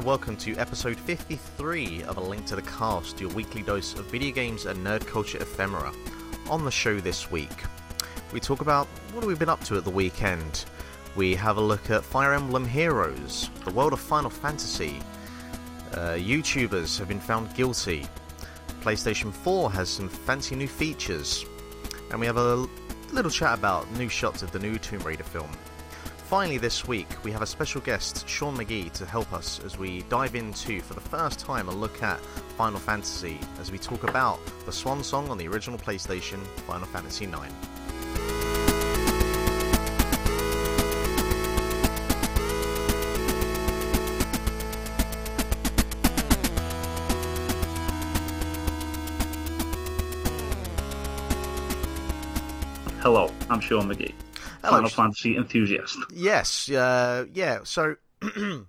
and welcome to episode 53 of A Link to the Cast, your weekly dose of video games and nerd culture ephemera. On the show this week, we talk about what have we been up to at the weekend. We have a look at Fire Emblem Heroes, the world of Final Fantasy. Uh, YouTubers have been found guilty. PlayStation 4 has some fancy new features. And we have a little chat about new shots of the new Tomb Raider film. Finally, this week, we have a special guest, Sean McGee, to help us as we dive into, for the first time, a look at Final Fantasy as we talk about the swan song on the original PlayStation, Final Fantasy IX. Hello, I'm Sean McGee, Hello, Final Fantasy enthusiast. Yes, uh, yeah. So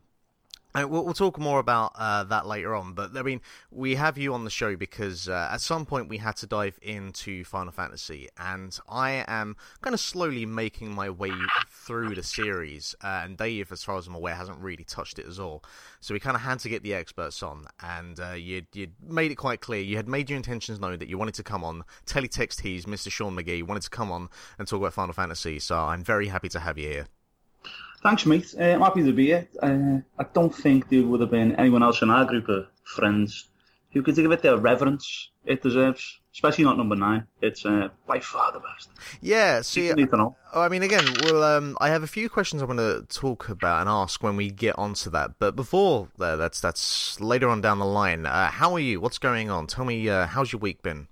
uh, we'll, we'll talk more about uh, that later on. But I mean, we have you on the show because uh, at some point we had to dive into Final Fantasy, and I am kind of slowly making my way through the series. Uh, and Dave, as far as I'm aware, hasn't really touched it at all. So we kind of had to get the experts on, and uh, you you made it quite clear. You had made your intentions known that you wanted to come on. Teletext he's Mr. Sean McGee wanted to come on and talk about Final Fantasy. So I'm very happy to have you here. Thanks, mate. Uh, I'm happy to be here. Uh, I don't think there would have been anyone else in our group of friends who could give it the reverence it deserves, especially not number nine. It's uh, by far the best. Yeah, see, You need to. Oh, I mean, again, well, um, I have a few questions I want to talk about and ask when we get onto that. But before that, that's that's later on down the line. Uh, how are you? What's going on? Tell me, uh, how's your week been?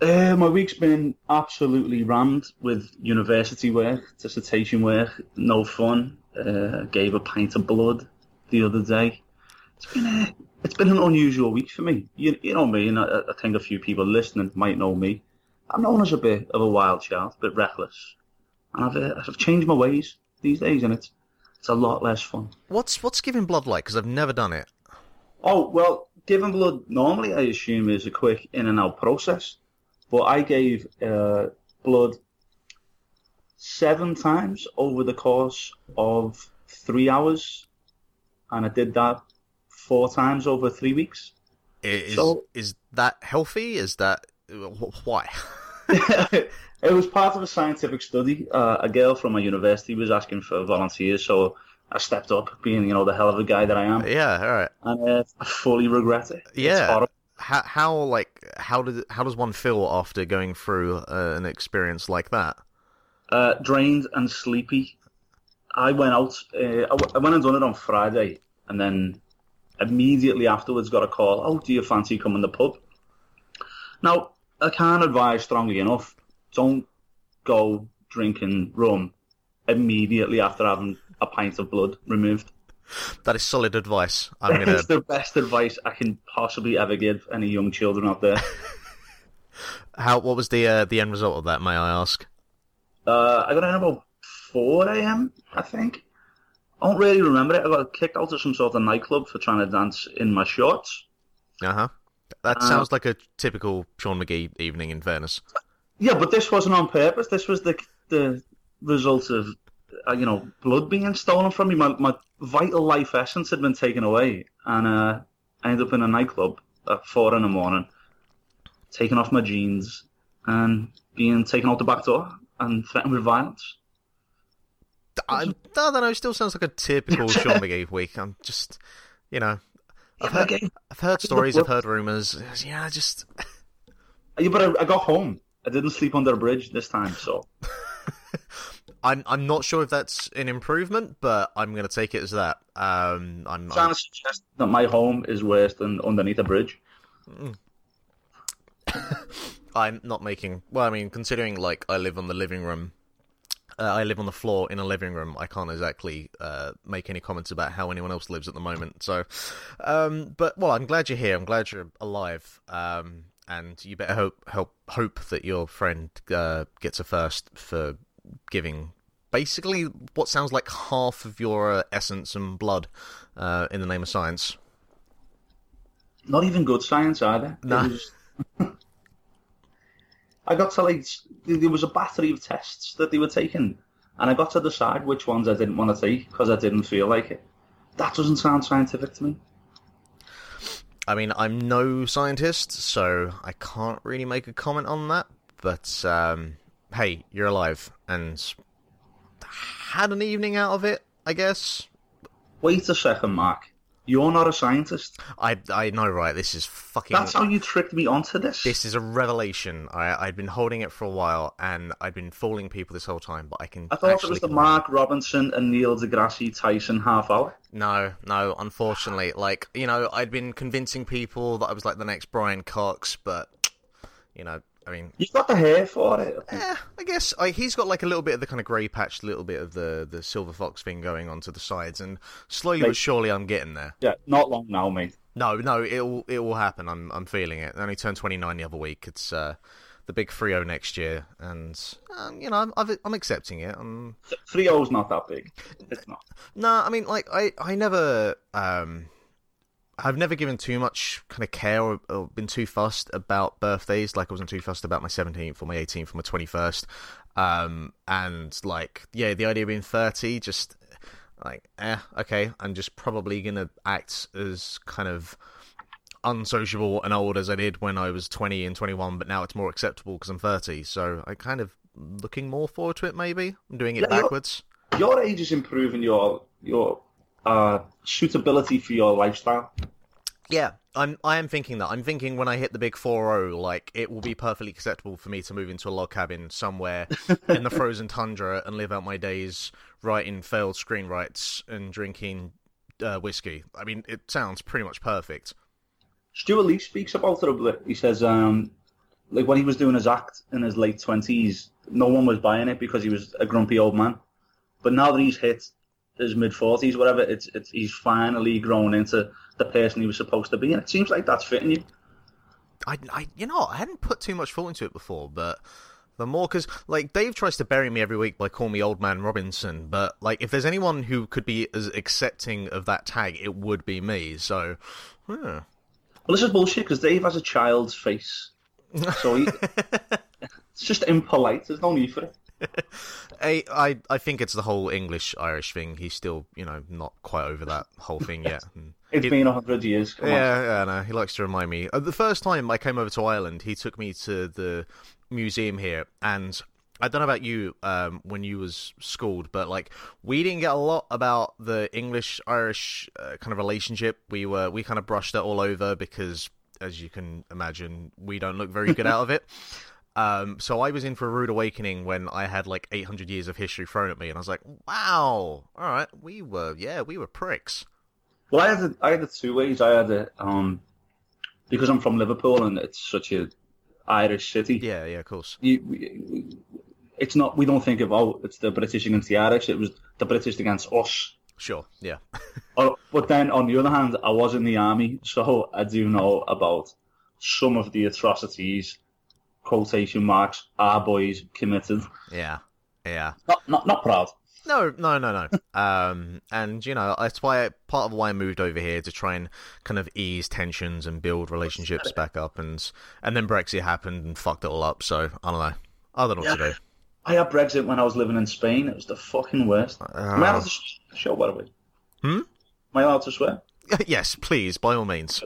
Uh, my week's been absolutely rammed with university work, dissertation work, no fun. Uh, gave a pint of blood the other day. It's been a, it's been an unusual week for me. You, you know me, and I, I think a few people listening might know me. I'm known as a bit of a wild child, a bit reckless, and I've uh, I've changed my ways these days, and it's it's a lot less fun. What's what's giving blood like? Because I've never done it. Oh well, giving blood normally I assume is a quick in and out process, but I gave uh, blood seven times over the course of three hours, and I did that four times over three weeks. Is So- is that healthy? Is that why? it was part of a scientific study. Uh, a girl from my university was asking for volunteers, so I stepped up, being you know the hell of a guy that I am, yeah, all right. and uh, I fully regret it. Yeah. How how like how did how does one feel after going through uh, an experience like that? Uh, drained and sleepy. I went out. Uh, I, w- I went and done it on Friday, and then immediately afterwards got a call. Oh, do you fancy coming to the pub? Now, I can't advise strongly enough. Don't go drinking rum immediately after having a pint of blood removed. That is solid advice. I'm gonna It's the best advice I can possibly ever give any young children out there. how what was the uh, the end result of that? May I ask? Uh, I got in about 4 a.m., I think. I don't really remember it. I got kicked out of some sort of nightclub for trying to dance in my shorts. Uh huh. That sounds like a typical Sean McGee evening. In fairness, Yeah, but this wasn't on purpose. This was the the result of, uh, you know, blood being stolen from me. My, my vital life essence had been taken away. And uh, I ended up in a nightclub at 4 in the morning, taking off my jeans and being taken out the back door and threatened with violence. I, I don't know. It still sounds like a typical Sean McGee week. I'm just, you know, I've heard, I've heard stories, I've heard rumors. Yeah, I just Yeah, but I, I got home. I didn't sleep under a bridge this time, so I'm I'm not sure if that's an improvement, but I'm gonna take it as that. Um, I'm, trying I'm to suggest that my home is worse than underneath a bridge. I'm not making. Well, I mean, considering like I live on the living room. Uh, I live on the floor in a living room. I can't exactly uh, make any comments about how anyone else lives at the moment. So, um, but well, I'm glad you're here. I'm glad you're alive. Um, and you better hope hope hope that your friend uh, gets a first for giving basically what sounds like half of your uh, essence and blood uh, in the name of science. Not even good science either. It Nah. I got to like there was a battery of tests that they were taking, and I got to decide which ones I didn't want to take because I didn't feel like it. that doesn't sound scientific to me. I mean, I'm no scientist, so I can't really make a comment on that. But um, hey, you're alive and had an evening out of it, I guess. Wait a second, Mark. You're not a scientist. I I know, right? This is fucking. That's how you tricked me onto this. This is a revelation. I I'd been holding it for a while, and I'd been fooling people this whole time, but I can. I thought it was the Mark Robinson and Neil deGrasse Tyson half hour. No, no. Unfortunately, like you know, I'd been convincing people that I was like the next Brian Cox, but you know, I mean, You've got the hair for it. Eh, I guess I, he's got like a little bit of the kind of grey patch, little bit of the the silver fox thing going on to the sides, and slowly but surely I'm getting there. Yeah, not long now, mate. No, no, it will it will happen. I'm I'm feeling it. I only turned 29 the other week. It's uh, the big 3 next year, and um, you know I'm I've, I'm accepting it. I'm Three O's not that big. It's not. no, I mean like I I never um. I've never given too much kind of care or, or been too fussed about birthdays. Like I wasn't too fussed about my 17th or my 18th or my 21st. Um, and like, yeah, the idea of being 30, just like, eh, okay, I'm just probably gonna act as kind of unsociable and old as I did when I was 20 and 21, but now it's more acceptable because I'm 30. So I kind of looking more forward to it. Maybe I'm doing it Yeah, backwards. Your age is improving your your uh, suitability for your lifestyle. Yeah, I'm. I am thinking that. I'm thinking when I hit the big four zero, like it will be perfectly acceptable for me to move into a log cabin somewhere in the frozen tundra and live out my days writing failed screenwrites and drinking uh, whiskey. I mean, it sounds pretty much perfect. Stewart Lee speaks about it a bit. He says, um, like when he was doing his act in his late twenties, no one was buying it because he was a grumpy old man. But now that he's hit his mid forties, whatever, it's it's he's finally grown into the person he was supposed to be, and it seems like that's fitting you. I, I, you know, I hadn't put too much thought into it before, but the more because like Dave tries to bury me every week by calling me Old Man Robinson, but like if there's anyone who could be as accepting of that tag, it would be me. So, yeah. Well, this is bullshit because Dave has a child's face, so he, it's just impolite. There's no need for it. I, I I think it's the whole English Irish thing. He's still, you know, not quite over that whole thing yet. And It's been a hundred years. Come yeah, yeah, no, he likes to remind me. Uh, the first time I came over to Ireland, he took me to the museum here, and I don't know about you um, when you was schooled, but like we didn't get a lot about the English Irish uh, kind of relationship. We were we kind of brushed it all over because, as you can imagine, we don't look very good out of it. Um, so I was in for a rude awakening when I had like 800 years of history thrown at me, and I was like, "Wow, all right, we were, yeah, we were pricks." Well, I had it, I had it two ways. I had it um, because I'm from Liverpool and it's such a Irish city. Yeah, yeah, of course. You, we- it's not. We don't think of oh, it's the British against the Irish. It was the British against us. Sure, yeah. Oh, but then on the other hand, I was in the army, so I do know about some of the atrocities. Quotation marks. Our boys committed. Yeah, yeah. Not not not proud. No, no, no, no. um, and you know that's why part of why I moved over here to try and kind of ease tensions and build relationships back up, and and then Brexit happened and fucked it all up. So I don't know. I don't know what to do. I had Brexit when I was living in Spain. It was the fucking worst. Am I allowed to sh- show by the way? Hmm? Am I allowed to swear? yes, please, by all means.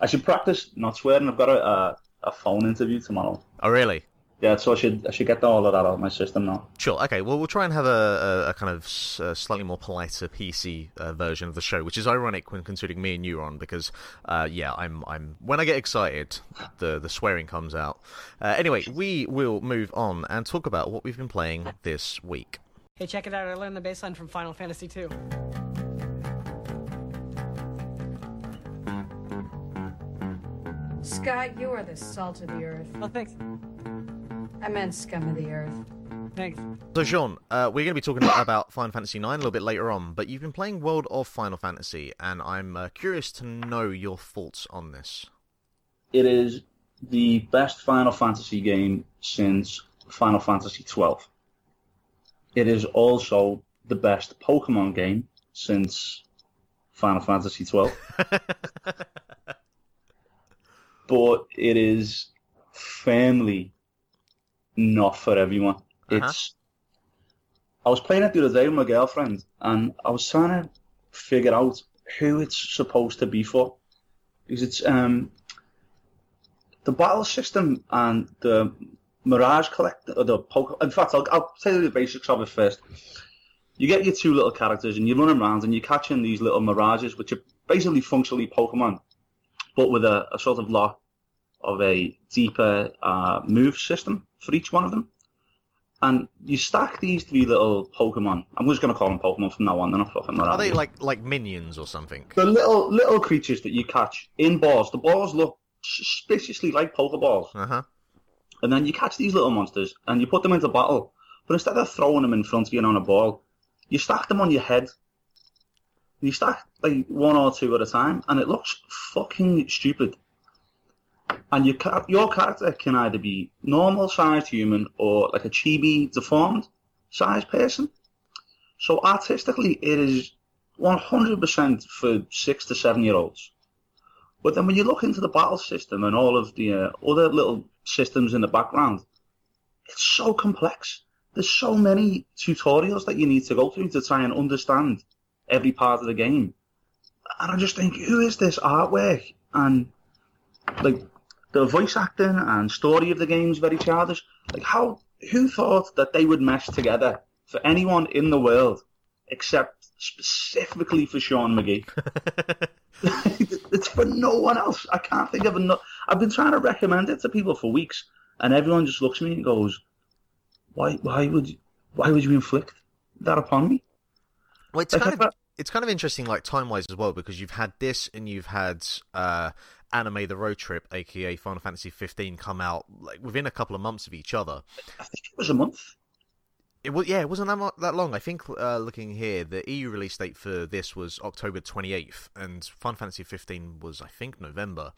I should practice not swearing. I've got a a, a phone interview tomorrow. Oh, really? Yeah, so I should I should get all of that out of my system now. Sure. Okay. Well, we'll try and have a, a, a kind of s- uh slightly more politer, PC uh, version of the show, which is ironic when considering me and you are on, because uh, yeah, I'm I'm when I get excited, the the swearing comes out. Uh, anyway, we will move on and talk about what we've been playing this week. Hey, check it out. I learned the bassline from Final Fantasy II. Scott, you are the salt of the earth. Oh, thanks. I meant scum of the earth. Thanks. So, Sean, uh, we're going to be talking about Final Fantasy IX a little bit later on, but you've been playing World of Final Fantasy, and I'm uh, curious to know your thoughts on this. It is the best Final Fantasy game since Final Fantasy twelve. It is also the best Pokemon game since Final Fantasy twelve. but it is firmly not for everyone. Uh-huh. It's. I was playing it the other day with my girlfriend, and I was trying to figure out who it's supposed to be for. Because it's um, the battle system and the Mirage Collect, or the Poke. In fact, I'll, I'll tell you the basics of it first. You get your two little characters and you run around and you're catching these little Mirages, which are basically functionally Pokemon, but with a, a sort of lot of a deeper uh, move system for each one of them. And you stack these three little Pokemon. I'm just going to call them Pokemon from now on. They're not fucking Are they like like minions or something? the little little creatures that you catch in balls? The balls look suspiciously like Pokeballs. Uh huh. And then you catch these little monsters and you put them into battle. But instead of throwing them in front of you on a ball, you stack them on your head. You stack like one or two at a time, and it looks fucking stupid. And your your character can either be normal sized human or like a chibi deformed sized person. So artistically, it is 100% for six to seven year olds. But then when you look into the battle system and all of the uh, other little systems in the background, it's so complex. There's so many tutorials that you need to go through to try and understand every part of the game. And I just think, who is this artwork? And like the voice acting and story of the game is very childish. Like how who thought that they would mesh together for anyone in the world except specifically for Sean McGee? it's for no one else. I can't think of enough. I've been trying to recommend it to people for weeks, and everyone just looks at me and goes, "Why? Why would? Why would you inflict that upon me?" Well, it's kind of it's kind of interesting, like time wise as well, because you've had this and you've had uh, Anime the Road Trip, aka Final Fantasy 15, come out like within a couple of months of each other. I think it was a month. It was yeah, it wasn't that, mo- that long. I think uh, looking here, the EU release date for this was October 28th, and Final Fantasy 15 was I think November.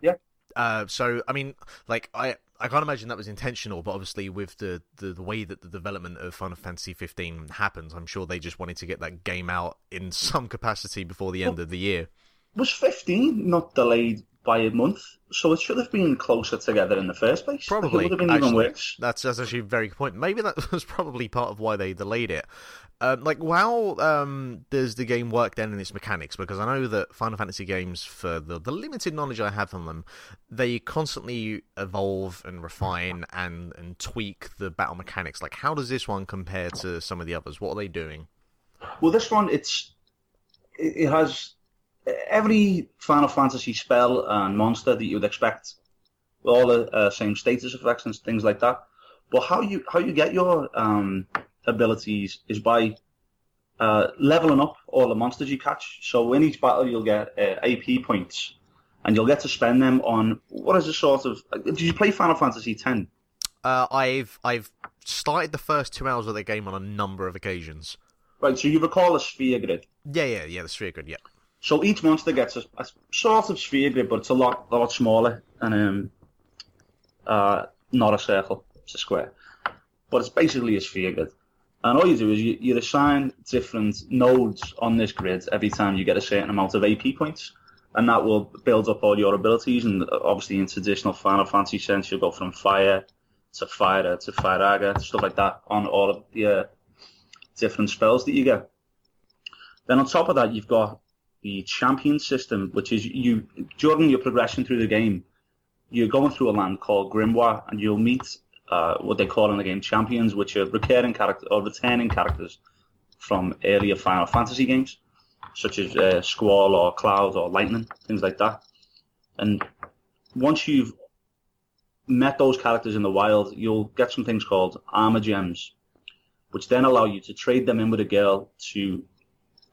Yeah. Uh, so I mean, like I I can't imagine that was intentional, but obviously with the, the, the way that the development of Final Fantasy 15 happens, I'm sure they just wanted to get that game out in some capacity before the end of the year. Was fifteen not delayed by a month? So it should have been closer together in the first place. Probably, would have been even actually. worse. That's that's actually a very good point. Maybe that was probably part of why they delayed it. Um, like, how um, does the game work then in its mechanics? Because I know that Final Fantasy games, for the, the limited knowledge I have on them, they constantly evolve and refine and, and tweak the battle mechanics. Like, how does this one compare to some of the others? What are they doing? Well, this one, it's it it has every Final Fantasy spell and monster that you would expect, with all the uh, same status effects and things like that. But how you how you get your um, abilities is by uh, leveling up all the monsters you catch. So in each battle, you'll get uh, AP points, and you'll get to spend them on what is a sort of. Did you play Final Fantasy X? Uh, I've I've started the first two hours of the game on a number of occasions. Right. So you recall a sphere grid. Yeah, yeah, yeah. The sphere grid. Yeah. So each monster gets a, a sort of sphere grid, but it's a lot, a lot smaller and um, uh, not a circle. It's a square, but it's basically a sphere grid. And all you do is you, you assign different nodes on this grid every time you get a certain amount of AP points, and that will build up all your abilities. And uh, obviously, in traditional Final Fantasy sense, you'll go from fire to fire to fire stuff like that on all of the uh, different spells that you get. Then on top of that, you've got the champion system, which is you during your progression through the game, you're going through a land called Grymoire, and you'll meet uh, what they call in the game champions, which are recurring characters or returning characters from earlier Final Fantasy games, such as uh, Squall or Cloud or Lightning, things like that. And once you've met those characters in the wild, you'll get some things called armor gems, which then allow you to trade them in with a girl to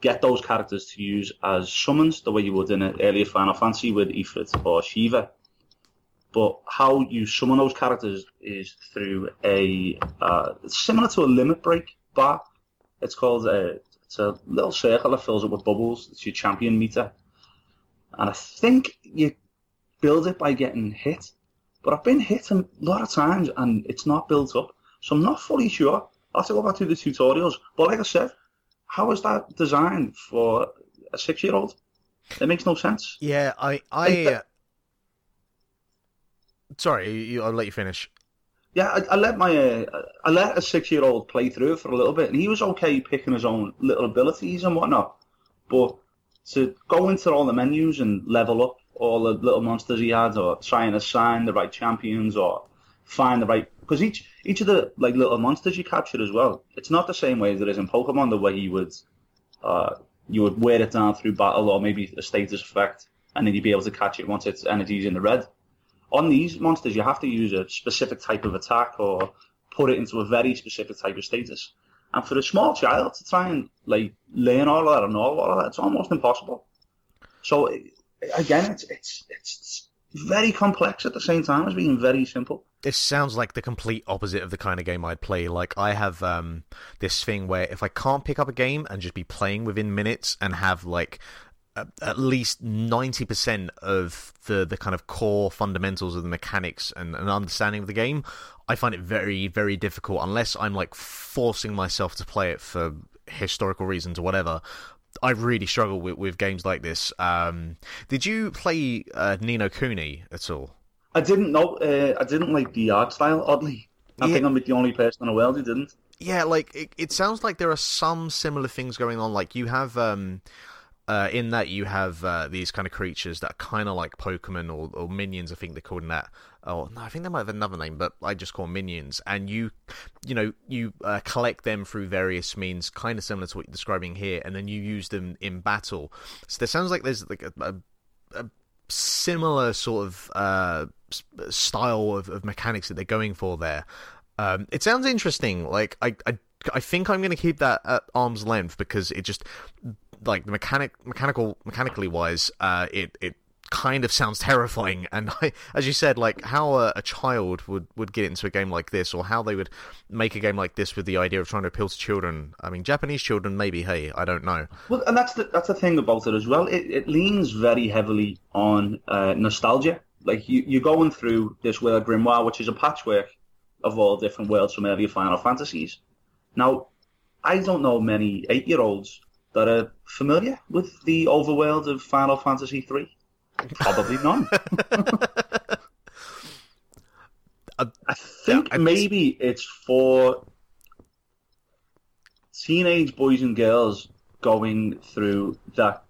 get those characters to use as summons, the way you would in an earlier Final Fantasy with Ifrit or Shiva. But how you summon those characters is through a uh, similar to a limit break bar. It's called a it's a little circle that fills up with bubbles. It's your champion meter, and I think you build it by getting hit. But I've been hit a lot of times and it's not built up, so I'm not fully sure. I'll have to go back through the tutorials. But like I said, how is that designed for a six-year-old? It makes no sense. Yeah, I I. Sorry, you, I'll let you finish. Yeah, I, I let my uh, I let a six-year-old play through it for a little bit, and he was okay picking his own little abilities and whatnot. But to go into all the menus and level up all the little monsters he had, or try and assign the right champions, or find the right because each each of the like little monsters you captured as well, it's not the same way as it is in Pokemon, the way you would uh, you would wear it down through battle or maybe a status effect, and then you'd be able to catch it once its energy's in the red. On these monsters, you have to use a specific type of attack or put it into a very specific type of status. And for a small child to try and like learn all that and all of that, it's almost impossible. So again, it's it's it's very complex at the same time as being very simple. This sounds like the complete opposite of the kind of game I'd play. Like I have um, this thing where if I can't pick up a game and just be playing within minutes and have like at least 90% of the, the kind of core fundamentals of the mechanics and, and understanding of the game, I find it very, very difficult unless I'm like forcing myself to play it for historical reasons or whatever. I really struggle with, with games like this. Um, did you play uh, Ni no Kuni at all? I didn't know. Uh, I didn't like the art style. Oddly, I yeah. think I'm the only person in the world who didn't. Yeah, like it, it sounds like there are some similar things going on. Like you have. Um, uh, in that you have uh, these kind of creatures that are kind of like Pokemon or, or, minions. I think they're called in that. Oh no, I think they might have another name, but I just call minions. And you, you know, you uh, collect them through various means, kind of similar to what you're describing here, and then you use them in battle. So there sounds like there's like a, a, a similar sort of uh, style of, of, mechanics that they're going for there. Um, it sounds interesting. Like I, I I think I'm going to keep that at arm's length because it just like the mechanic mechanical mechanically wise, uh, it it kind of sounds terrifying. And I, as you said, like how a, a, child would, would get into a game like this, or how they would make a game like this with the idea of trying to appeal to children. I mean, Japanese children, maybe. Hey, I don't know. Well, and that's the that's the thing about it as well. It, it leans very heavily on uh, nostalgia. Like you, you're going through this world Grymoire, which is a patchwork of all different worlds from earlier Final Fantasies. Now, I don't know many eight year olds that are familiar with the overworld of Final Fantasy III? Probably none. I think yeah, maybe it's for teenage boys and girls going through that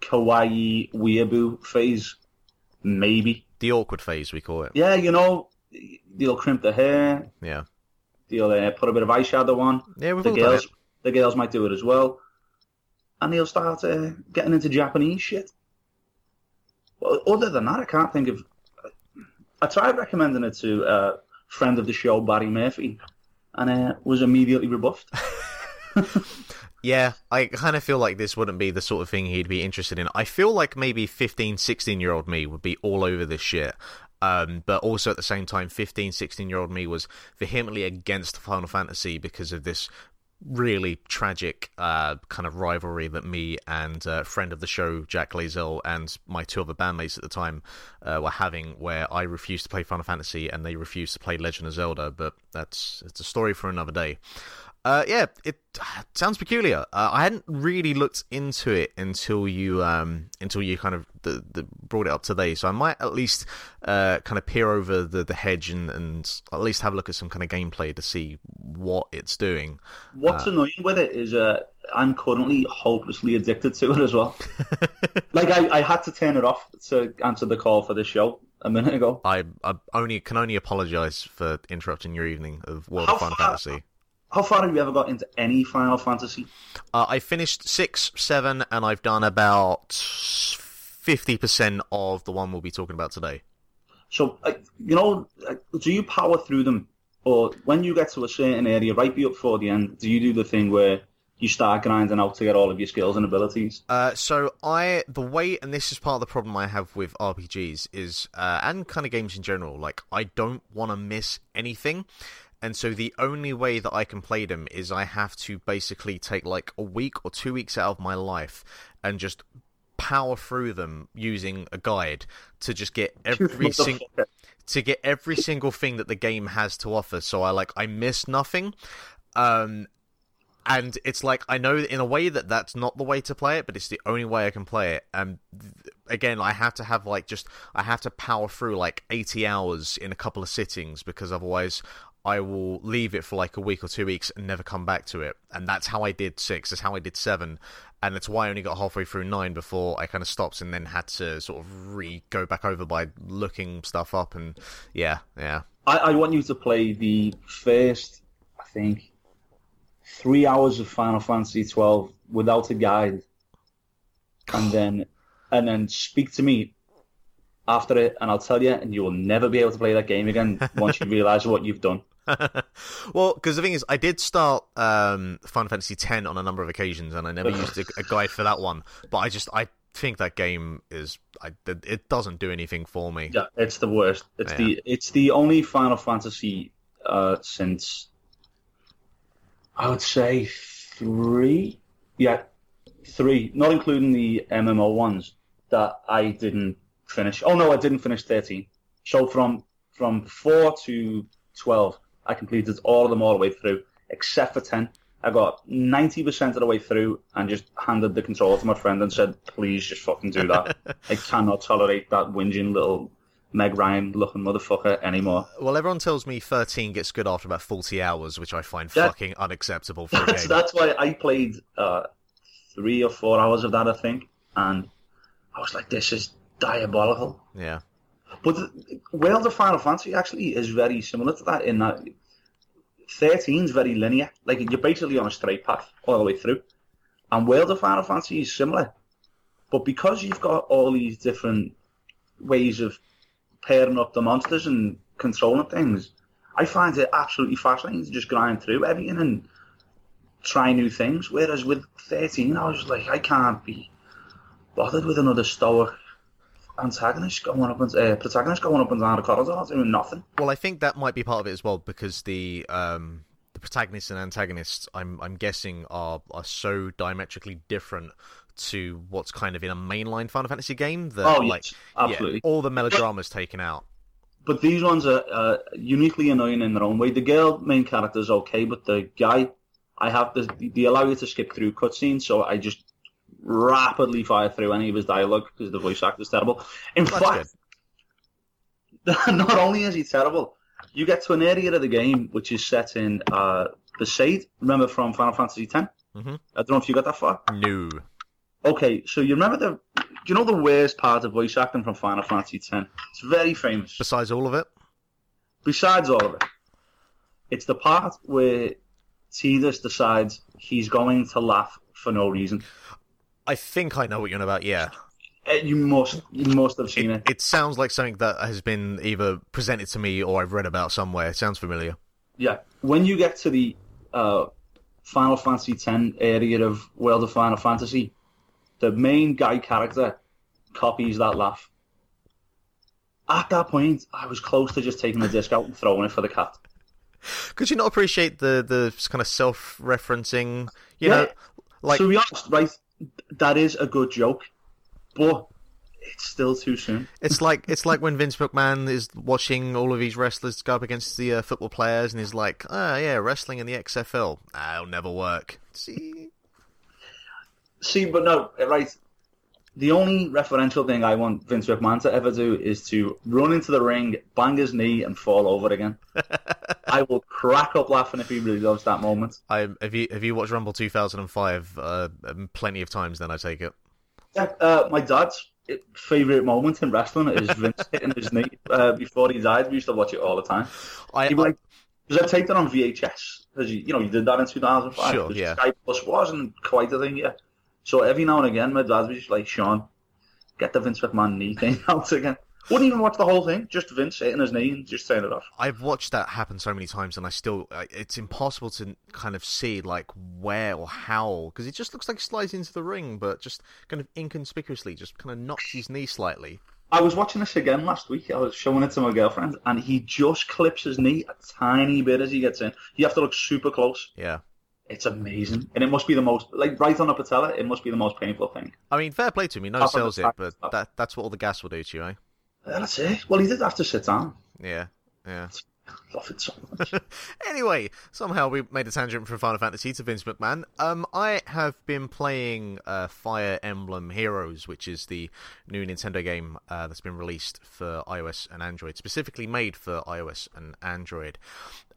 kawaii weeaboo phase. Maybe the awkward phase we call it. Yeah, you know, they'll crimp their hair. Yeah, they'll uh, put a bit of eyeshadow on. Yeah, we've the all girls. Done it. The girls might do it as well and they'll start uh, getting into Japanese shit. Other than that, I can't think of. I tried recommending it to a friend of the show, Barry Murphy, and uh, was immediately rebuffed. yeah, I kind of feel like this wouldn't be the sort of thing he'd be interested in. I feel like maybe 15, 16 year old me would be all over this shit. Um, but also at the same time, 15, 16 year old me was vehemently against Final Fantasy because of this really tragic uh, kind of rivalry that me and a uh, friend of the show Jack Glazel and my two other bandmates at the time uh, were having, where I refused to play Final Fantasy and they refused to play Legend of Zelda. But that's it's a story for another day. Uh, yeah, it sounds peculiar. Uh, I hadn't really looked into it until you um, until you kind of the, the brought it up today. So I might at least uh, kind of peer over the, the hedge and, and at least have a look at some kind of gameplay to see what it's doing. What's uh, annoying with it is uh, I'm currently hopelessly addicted to it as well. like I, I had to turn it off to answer the call for this show a minute ago. I, I only can only apologise for interrupting your evening of World How of Final Fantasy. How far have you ever got into any Final Fantasy? Uh, I finished six, seven, and I've done about fifty percent of the one we'll be talking about today. So, uh, you know, uh, do you power through them, or when you get to a certain area, right before the end, do you do the thing where you start grinding out to get all of your skills and abilities? Uh, so I, the way, and this is part of the problem I have with RPGs is, uh, and kind of games in general. Like I don't want to miss anything and so the only way that I can play them is I have to basically take like a week or two weeks out of my life and just power through them using a guide to just get every single to get every single thing that the game has to offer. So i like i miss nothing um and it's like i know in a way that that's not the way to play it but it's the only way i can play it. And again i have to have like just i have to power through like 80 hours in a couple of sittings because otherwise I will leave it for like a week or two weeks and never come back to it. And that's how I did six. That's how I did seven. And that's why I only got halfway through nine before I kind of stopped and then had to sort of re go back over by looking stuff up. And yeah, yeah. I, I want you to play the first, I think, three hours of Final Fantasy twelve without a guide, and then and then speak to me after it, and I'll tell you, and you will never be able to play that game again once you realise what you've done. Well, because the thing is, I did start um, Final Fantasy X on a number of occasions, and I never used a, a guide for that one. But I just I think that game is I, it doesn't do anything for me. Yeah, it's the worst. It's Yeah. the it's the only Final Fantasy uh, since I would say three. Yeah, three, not including the MMO ones that I didn't finish. Oh no, I didn't finish thirteen. So from from four to twelve, I completed all of them all the way through, except for ten. I got ninety percent of the way through and just handed the controller to my friend and said, "Please, just fucking do that. I cannot tolerate that whinging little Meg Ryan looking motherfucker anymore." Well, everyone tells me 13 gets good after about 40 hours, which I find Yeah. fucking unacceptable for a That's, game. that's why I played uh, three or four hours of that, I think, and I was like, "This is diabolical." Yeah. But the, World of Final Fantasy actually is very similar to that in that 13 is very linear. Like you're basically on a straight path all the way through. And World of Final Fantasy is similar. But because you've got all these different ways of pairing up the monsters and controlling things, I find it absolutely fascinating to just grind through everything and try new things. Whereas with 13, I was like, I can't be bothered with another stoic antagonist going up and uh, protagonist going up and down the corridor doing nothing. Well, I think that might be part of it as well because the um, the protagonists and antagonists, I'm I'm guessing, are are so diametrically different to what's kind of in a mainline Final Fantasy game that Oh, yes, like absolutely. yeah, all the melodrama's taken out. But these ones are uh, uniquely annoying in their own way. The girl main character is okay, but the guy, I have to, they allow you to skip through cutscenes, so I just rapidly fire through any of his dialogue because the voice actor's terrible. In That's fact, not only is he terrible, you get to an area of the game which is set in uh, Besaid. Remember from Final Fantasy X? Mhm. I don't know if you got that far. No. Okay, so you remember the, do you know the worst part of voice acting from Final Fantasy X? It's very famous. Besides all of it, Besides all of it, it's the part where Tidus decides he's going to laugh for no reason. I think I know what you're on about. Yeah, Uh, You must, you must have seen it. it, it sounds like something that has been either presented to me or I've read about somewhere. It sounds familiar. Yeah, when you get to the uh, Final Fantasy X area of World of Final Fantasy, the main guy character copies that laugh. At that point, I was close to just taking the disc out and throwing it for the cat. Could you not appreciate the the kind of self-referencing? You Yeah. know, like to be honest, right, that is a good joke, but it's still too soon. It's like it's like when Vince McMahon is watching all of these wrestlers go up against the uh, football players, and he's like, "Ah, yeah, wrestling in the XFL, it'll never work." See, See, but no, right. The only referential thing I want Vince McMahon to ever do is to run into the ring, bang his knee, and fall over again. I will crack up laughing if he really loves that moment. I have you have you watched Rumble 2005 uh, um, plenty of times? Then I take it. Yeah, uh, my dad's favorite moment in wrestling is Vince hitting his knee uh, before he died. We used to watch it all the time. I, He'd be like, because I taped it on VHS because you, you know you did that in 2005. Sure, yeah. Sky Plus wasn't quite a thing yet. So every now and again, my dad was just like, Sean, get the Vince McMahon knee thing out again. Wouldn't even watch the whole thing, just Vince hitting his knee and just turn it off. I've watched that happen so many times, and I still it's impossible to kind of see like where or how because it just looks like he slides into the ring, but just kind of inconspicuously, just kind of knocks his knee slightly. I was watching this again last week. I was showing it to my girlfriend, and he just clips his knee a tiny bit as he gets in. You have to look super close. Yeah. It's amazing, and it must be the most like right on a patella. It must be the most painful thing. I mean, fair play to him. He no of sells it, but stuff. that that's what all the gas will do to you, eh? Yeah, That's it. Well, he did have to sit down. Yeah, yeah. Love it so much. anyway, somehow we made a tangent from Final Fantasy to Vince McMahon. Um, I have been playing uh, Fire Emblem Heroes, which is the new Nintendo game uh, that's been released for iOS and Android, specifically made for iOS and Android.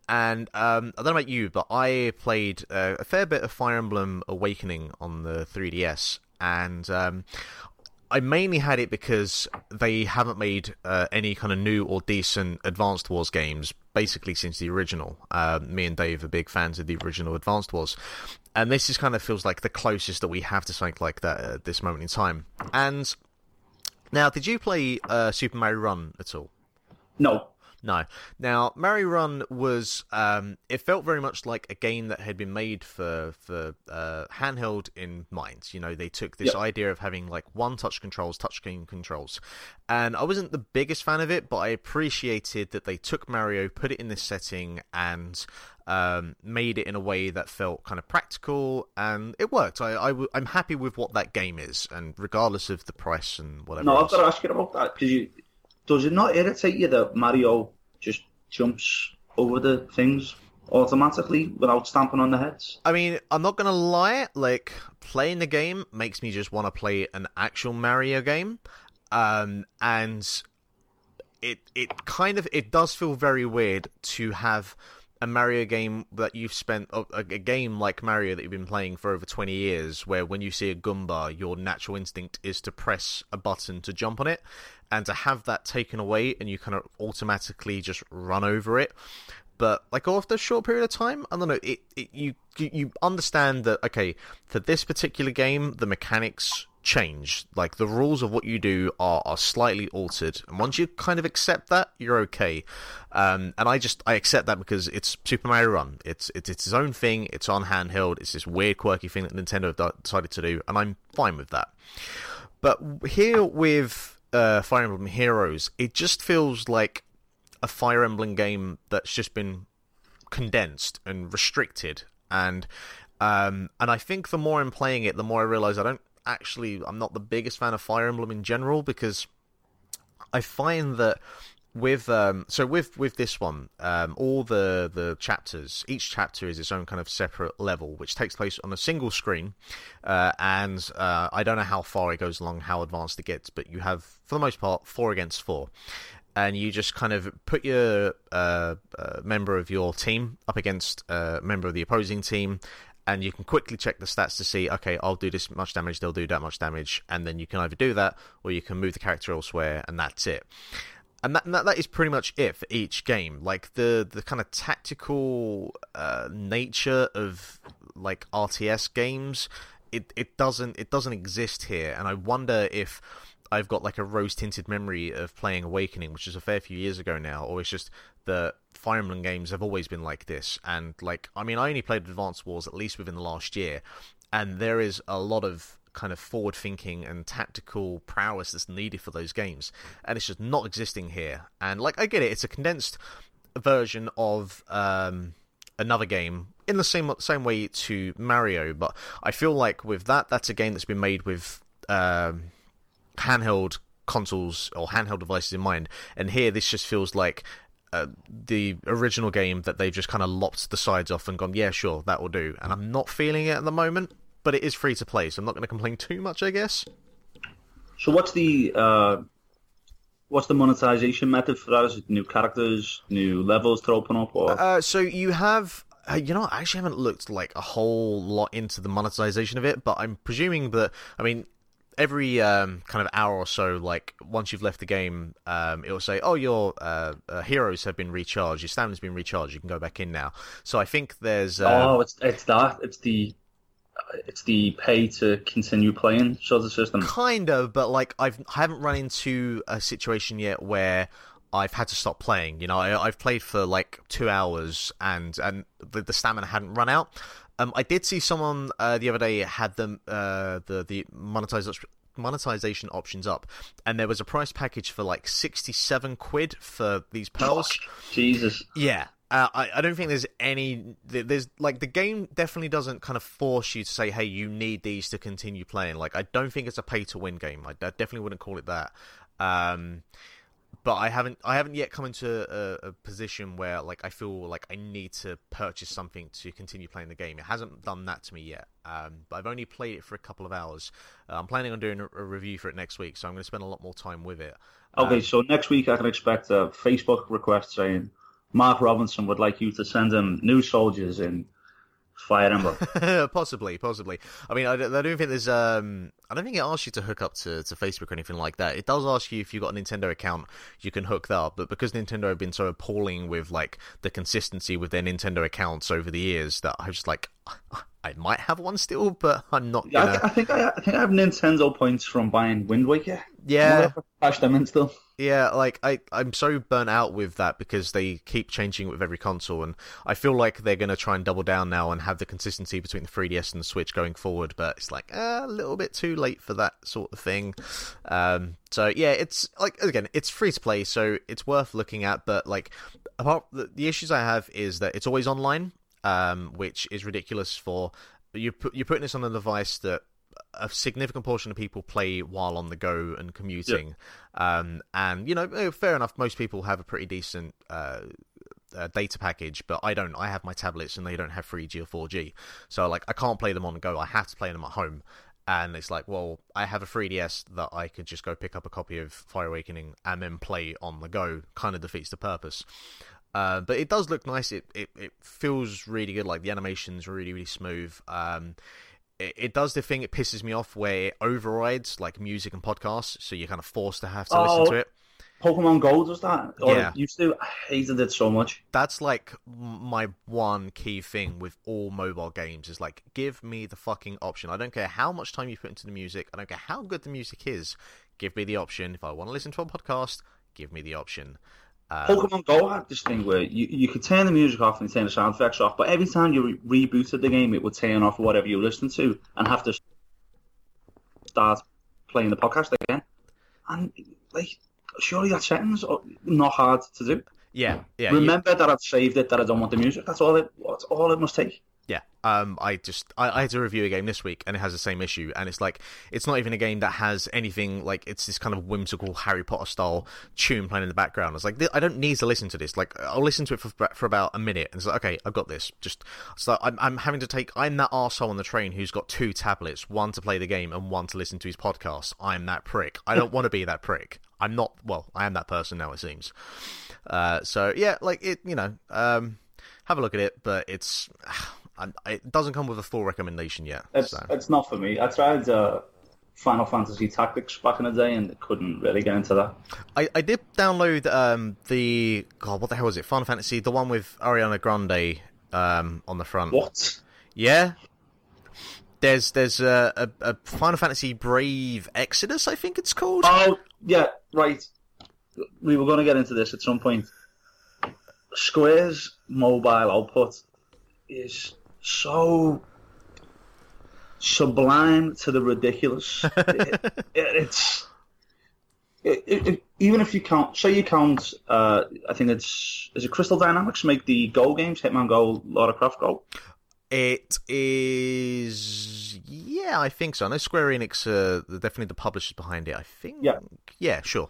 And um, I don't know about you, but I played uh, a fair bit of Fire Emblem Awakening on the 3DS, and um, I mainly had it because they haven't made uh, any kind of new or decent Advanced Wars games basically since the original. Uh, me and Dave are big fans of the original Advanced Wars, and this is kind of feels like the closest that we have to something like that at this moment in time. And now, did you play uh, Super Mario Run at all? No. No. Now, Mario Run was um, it felt very much like a game that had been made for for uh, handheld in mind. You know, they took this Yep. idea of having like one touch controls, touch screen controls, and I wasn't the biggest fan of it, but I appreciated that they took Mario, put it in this setting, and um, made it in a way that felt kind of practical, and it worked. I, I w- I'm happy with what that game is, and regardless of the price and whatever. No, I've got to ask you about that because you does it not irritate you that Mario just jumps over the things automatically without stamping on the heads? I mean, I'm not gonna lie. Like playing the game makes me just want to play an actual Mario game, um, and it it kind of it does feel very weird to have a Mario game that you've spent a, a game like Mario that you've been playing for over 20 years, where when you see a Goomba, your natural instinct is to press a button to jump on it, and to have that taken away and you kind of automatically just run over it but like after a short period of time, I don't know. It, it you you you understand that okay for this particular game the mechanics change. Like the rules of what you do are are slightly altered, and once you kind of accept that, you're okay. Um, and I just I accept that because it's Super Mario Run. It's it's it's own thing. It's on handheld. It's this weird quirky thing that Nintendo have decided to do, and I'm fine with that. But here with uh, Fire Emblem Heroes, it just feels like a Fire Emblem game that's just been condensed and restricted, and um, and I think the more I'm playing it, the more I realize I don't actually I'm not the biggest fan of Fire Emblem in general because I find that with um so with with this one um all the the chapters each chapter is its own kind of separate level which takes place on a single screen. Uh and uh i don't know how far it goes along how advanced it gets but you have for the most part four against four. And you just kind of put your uh, uh member of your team up against a member of the opposing team and you can quickly check the stats to see okay i'll do this much damage they'll do that much damage and then you can either do that or you can move the character elsewhere and that's it and that, that that is pretty much it for each game. Like the the kind of tactical uh, nature of like RTS games, it it doesn't it doesn't exist here, and I wonder if I've got like a rose tinted memory of playing Awakening, which is a fair few years ago now, or it's just the Fire Emblem games have always been like this. And like, I mean, I only played Advanced Wars at least within the last year, and there is a lot of kind of forward thinking and tactical prowess that's needed for those games and it's just not existing here and like i get it it's a condensed version of um another game in the same same way to mario but i feel like with that that's a game that's been made with um handheld consoles or handheld devices in mind and here this just feels like uh, the original game that they've just kind of lopped the sides off and gone, yeah, sure, that will do. And I'm not feeling it at the moment but it is free to play, so I'm not going to complain too much, I guess. So what's the uh, what's the monetization method for that? Is it new characters, new levels to open up, or Uh, so you have, uh, you know, I actually haven't looked like a whole lot into the monetization of it, but I'm presuming that, I mean, every um, kind of hour or so, like once you've left the game, um, it will say, "Oh, your uh, uh, heroes have been recharged. Your stamina's been recharged. You can go back in now." So I think there's. Um, oh, it's it's that it's the it's the pay to continue playing sort of system. Kind of, but like I've I haven't run into a situation yet where I've had to stop playing. You know, I, I've played for like two hours and and the, the stamina hadn't run out. Um, I did see someone uh, the other day had them uh, the the monetization monetization options up, and there was a price package for like sixty seven quid for these pearls. Jesus. Yeah. Uh, I, I don't think there's any there's like the game definitely doesn't kind of force you to say hey you need these to continue playing like I don't think it's a pay to win game I, I definitely wouldn't call it that um, but I haven't I haven't yet come into a, a position where like I feel like I need to purchase something to continue playing the game. It hasn't done that to me yet um, but I've only played it for a couple of hours. Uh, I'm planning on doing a, a review for it next week so I'm going to spend a lot more time with it. Okay, so next week I can expect a Facebook request saying, Mark Robinson would like you to send him new soldiers in Fire Emblem. possibly, possibly. I mean, I, don't- I don't think there's. Um, I don't think it asks you to hook up to, to Facebook or anything like that. It does ask you if you've got a Nintendo account, you can hook that up. But because Nintendo have been so appalling with like the consistency with their Nintendo accounts over the years, that I was just like, I might have one still, but I'm not Yeah, I, gonna. I think I, I think I have Nintendo points from buying Wind Waker. Yeah. cash them in still. Yeah, like I, I'm so burnt out with that because they keep changing it with every console, and I feel like they're going to try and double down now and have the consistency between the 3DS and the Switch going forward. But it's like uh, a little bit too late for that sort of thing. Um, so yeah, it's like again, it's free to play, so it's worth looking at. But like, apart the, the issues I have is that it's always online, um, which is ridiculous for you. Put, you're putting this on a device that a significant portion of people play while on the go and commuting. Um, and you know, eh, fair enough. Most people have a pretty decent uh, uh, data package, but I don't. I have my tablets and they don't have 3G or 4G, so like I can't play them on the go. I have to play them at home. And it's like, well, I have a 3DS that I could just go pick up a copy of Fire Awakening and then play on the go. Kind of defeats the purpose. Uh, but it does look nice. It, it it feels really good. Like the animation's really really smooth. Um, it, it does the thing. It pisses me off where it overrides like music and podcasts, so you're kind of forced to have to listen Oh. to it. Pokemon Go does that. Or Yeah. used to. I hated it so much. That's like my one key thing with all mobile games is like give me the fucking option. I don't care how much time you put into the music. I don't care how good the music is. Give me the option. If I want to listen to a podcast, give me the option. Um, Pokemon Go had this thing where you, you could turn the music off and turn the sound effects off, but every time you re- rebooted the game, it would turn off whatever you listened to and have to start playing the podcast again. And like, surely that setting's not hard to do. yeah, yeah. Remember that I've saved it, that I don't want the music. That's all it. That's all it must take. Yeah, um, I just I, I had to review a game this week, and it has the same issue. And it's like it's not even a game that has anything like it's this kind of whimsical Harry Potter style tune playing in the background. It's like I don't need to listen to this. Like I'll listen to it for for about a minute, and it's like okay, I've got this. Just so I'm I'm having to take. I'm that arsehole on the train who's got two tablets, one to play the game and one to listen to his podcast. I'm that prick. I don't want to be that prick. I'm not. Well, I am that person now. It seems. Uh, so yeah, like it. You know, um, have a look at it, but it's. It doesn't come with a full recommendation yet. It's so. it's not for me. I tried uh, Final Fantasy Tactics back in the day and couldn't really get into that. I, I did download um, the God, what the hell was it? Final Fantasy, the one with Ariana Grande um, on the front. What? Yeah. There's there's a, a, a Final Fantasy Brave Exodus, I think it's called. Oh, yeah, right. We were going to get into this at some point. Square's mobile output is so sublime to the ridiculous. it, it- it's it, even if you count, say you count, uh, I think it's is it Crystal Dynamics make the goal games, Hitman Go, Lara Croft Go. It is, yeah, I think so. I know Square Enix are definitely the publishers behind it. I think, Yeah. yeah, sure,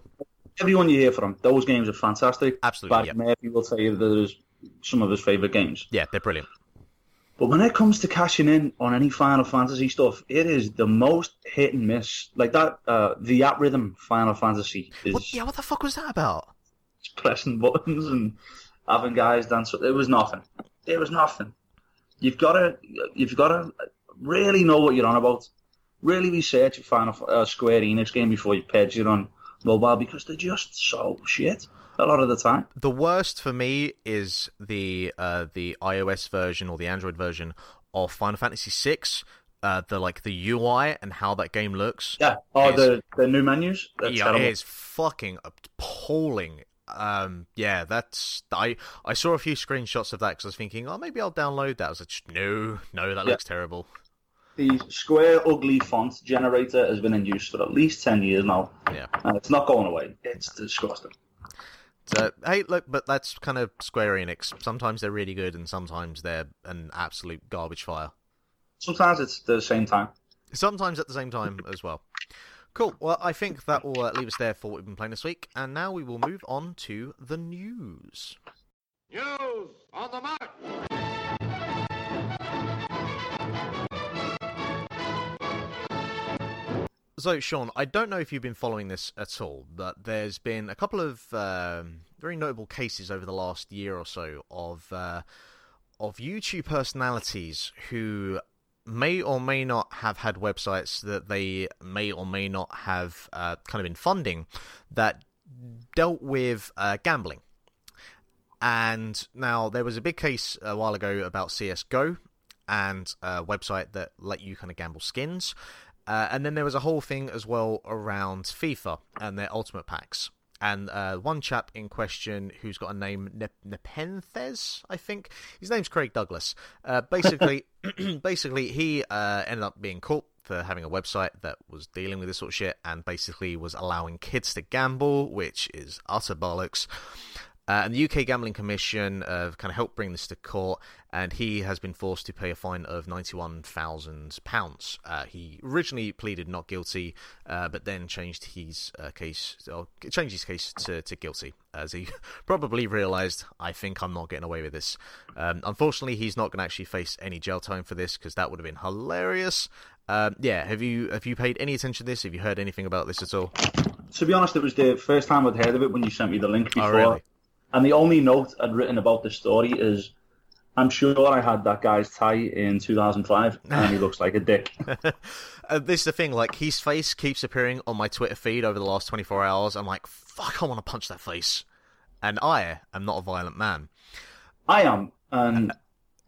Everyone you hear from, those games are fantastic. absolutely, Barry yeah, Murphy will tell you that there's some of his favorite games. yeah, they're brilliant. But when it comes to cashing in on any Final Fantasy stuff, it is the most hit and miss. Like that, uh, Theatrhythm Final Fantasy is What, yeah, what the fuck was that about? pressing buttons and having guys dance. It was nothing. It was nothing. You've got to, you've got to really know what you're on about. Really research a Final uh, Square Enix game before you purchase it on mobile because they're just so shit a lot of the time. The worst for me is the uh, the iOS version or the Android version of Final Fantasy VI. Uh, the like the UI and how that game looks. Yeah. Oh, It's- the the new menus. They're yeah, terrible. it is fucking appalling. Um, yeah, that's I. I saw a few screenshots of that because I was thinking, oh, maybe I'll download that. I was like, no, no, that Yeah. looks terrible. The Square Ugly font generator has been in use for at least 10 years now, Yeah. and it's not going away. It's disgusting. So hey, look, but that's kind of Square Enix. Sometimes they're really good, and sometimes they're an absolute garbage fire. Sometimes it's the same time. Sometimes at the same time as well. Cool. Well, I think that will uh, leave us there for what we've been playing this week, and now we will move on to the news. News on the march. So, Sean, I don't know if you've been following this at all, but there's been a couple of um, very notable cases over the last year or so of uh, of YouTube personalities who may or may not have had websites that they may or may not have uh, kind of been funding that dealt with uh, gambling. And now there was a big case a while ago about CS:GO and a website that let you kind of gamble skins. Uh, and then there was a whole thing as well around FIFA and their ultimate packs. And uh, one chap in question who's got a name Nep- Nepenthez, I think his name's Craig Douglas. Uh, basically, basically he uh, ended up being caught for having a website that was dealing with this sort of shit and basically was allowing kids to gamble, which is utter bollocks. Uh, and the UK Gambling Commission uh, kind of helped bring this to court, and he has been forced to pay a fine of £91,000. Uh, he originally pleaded not guilty, uh, but then changed his uh, case, or changed his case to, to guilty, as he probably realised, I think I'm not getting away with this. Um, unfortunately, he's not going to actually face any jail time for this, because that would have been hilarious. Um, yeah, have you have you paid any attention to this? Have you heard anything about this at all? To be honest, it was the first time I'd heard of it when you sent me the link before. Oh, really? And the only note I'd written about the story is I'm sure I had that guy's tie in 2005 and he looks like a dick. uh, this is the thing, like, his face keeps appearing on my Twitter feed over the last 24 hours. I'm like, fuck, I want to punch that face. And I am not a violent man. I am, and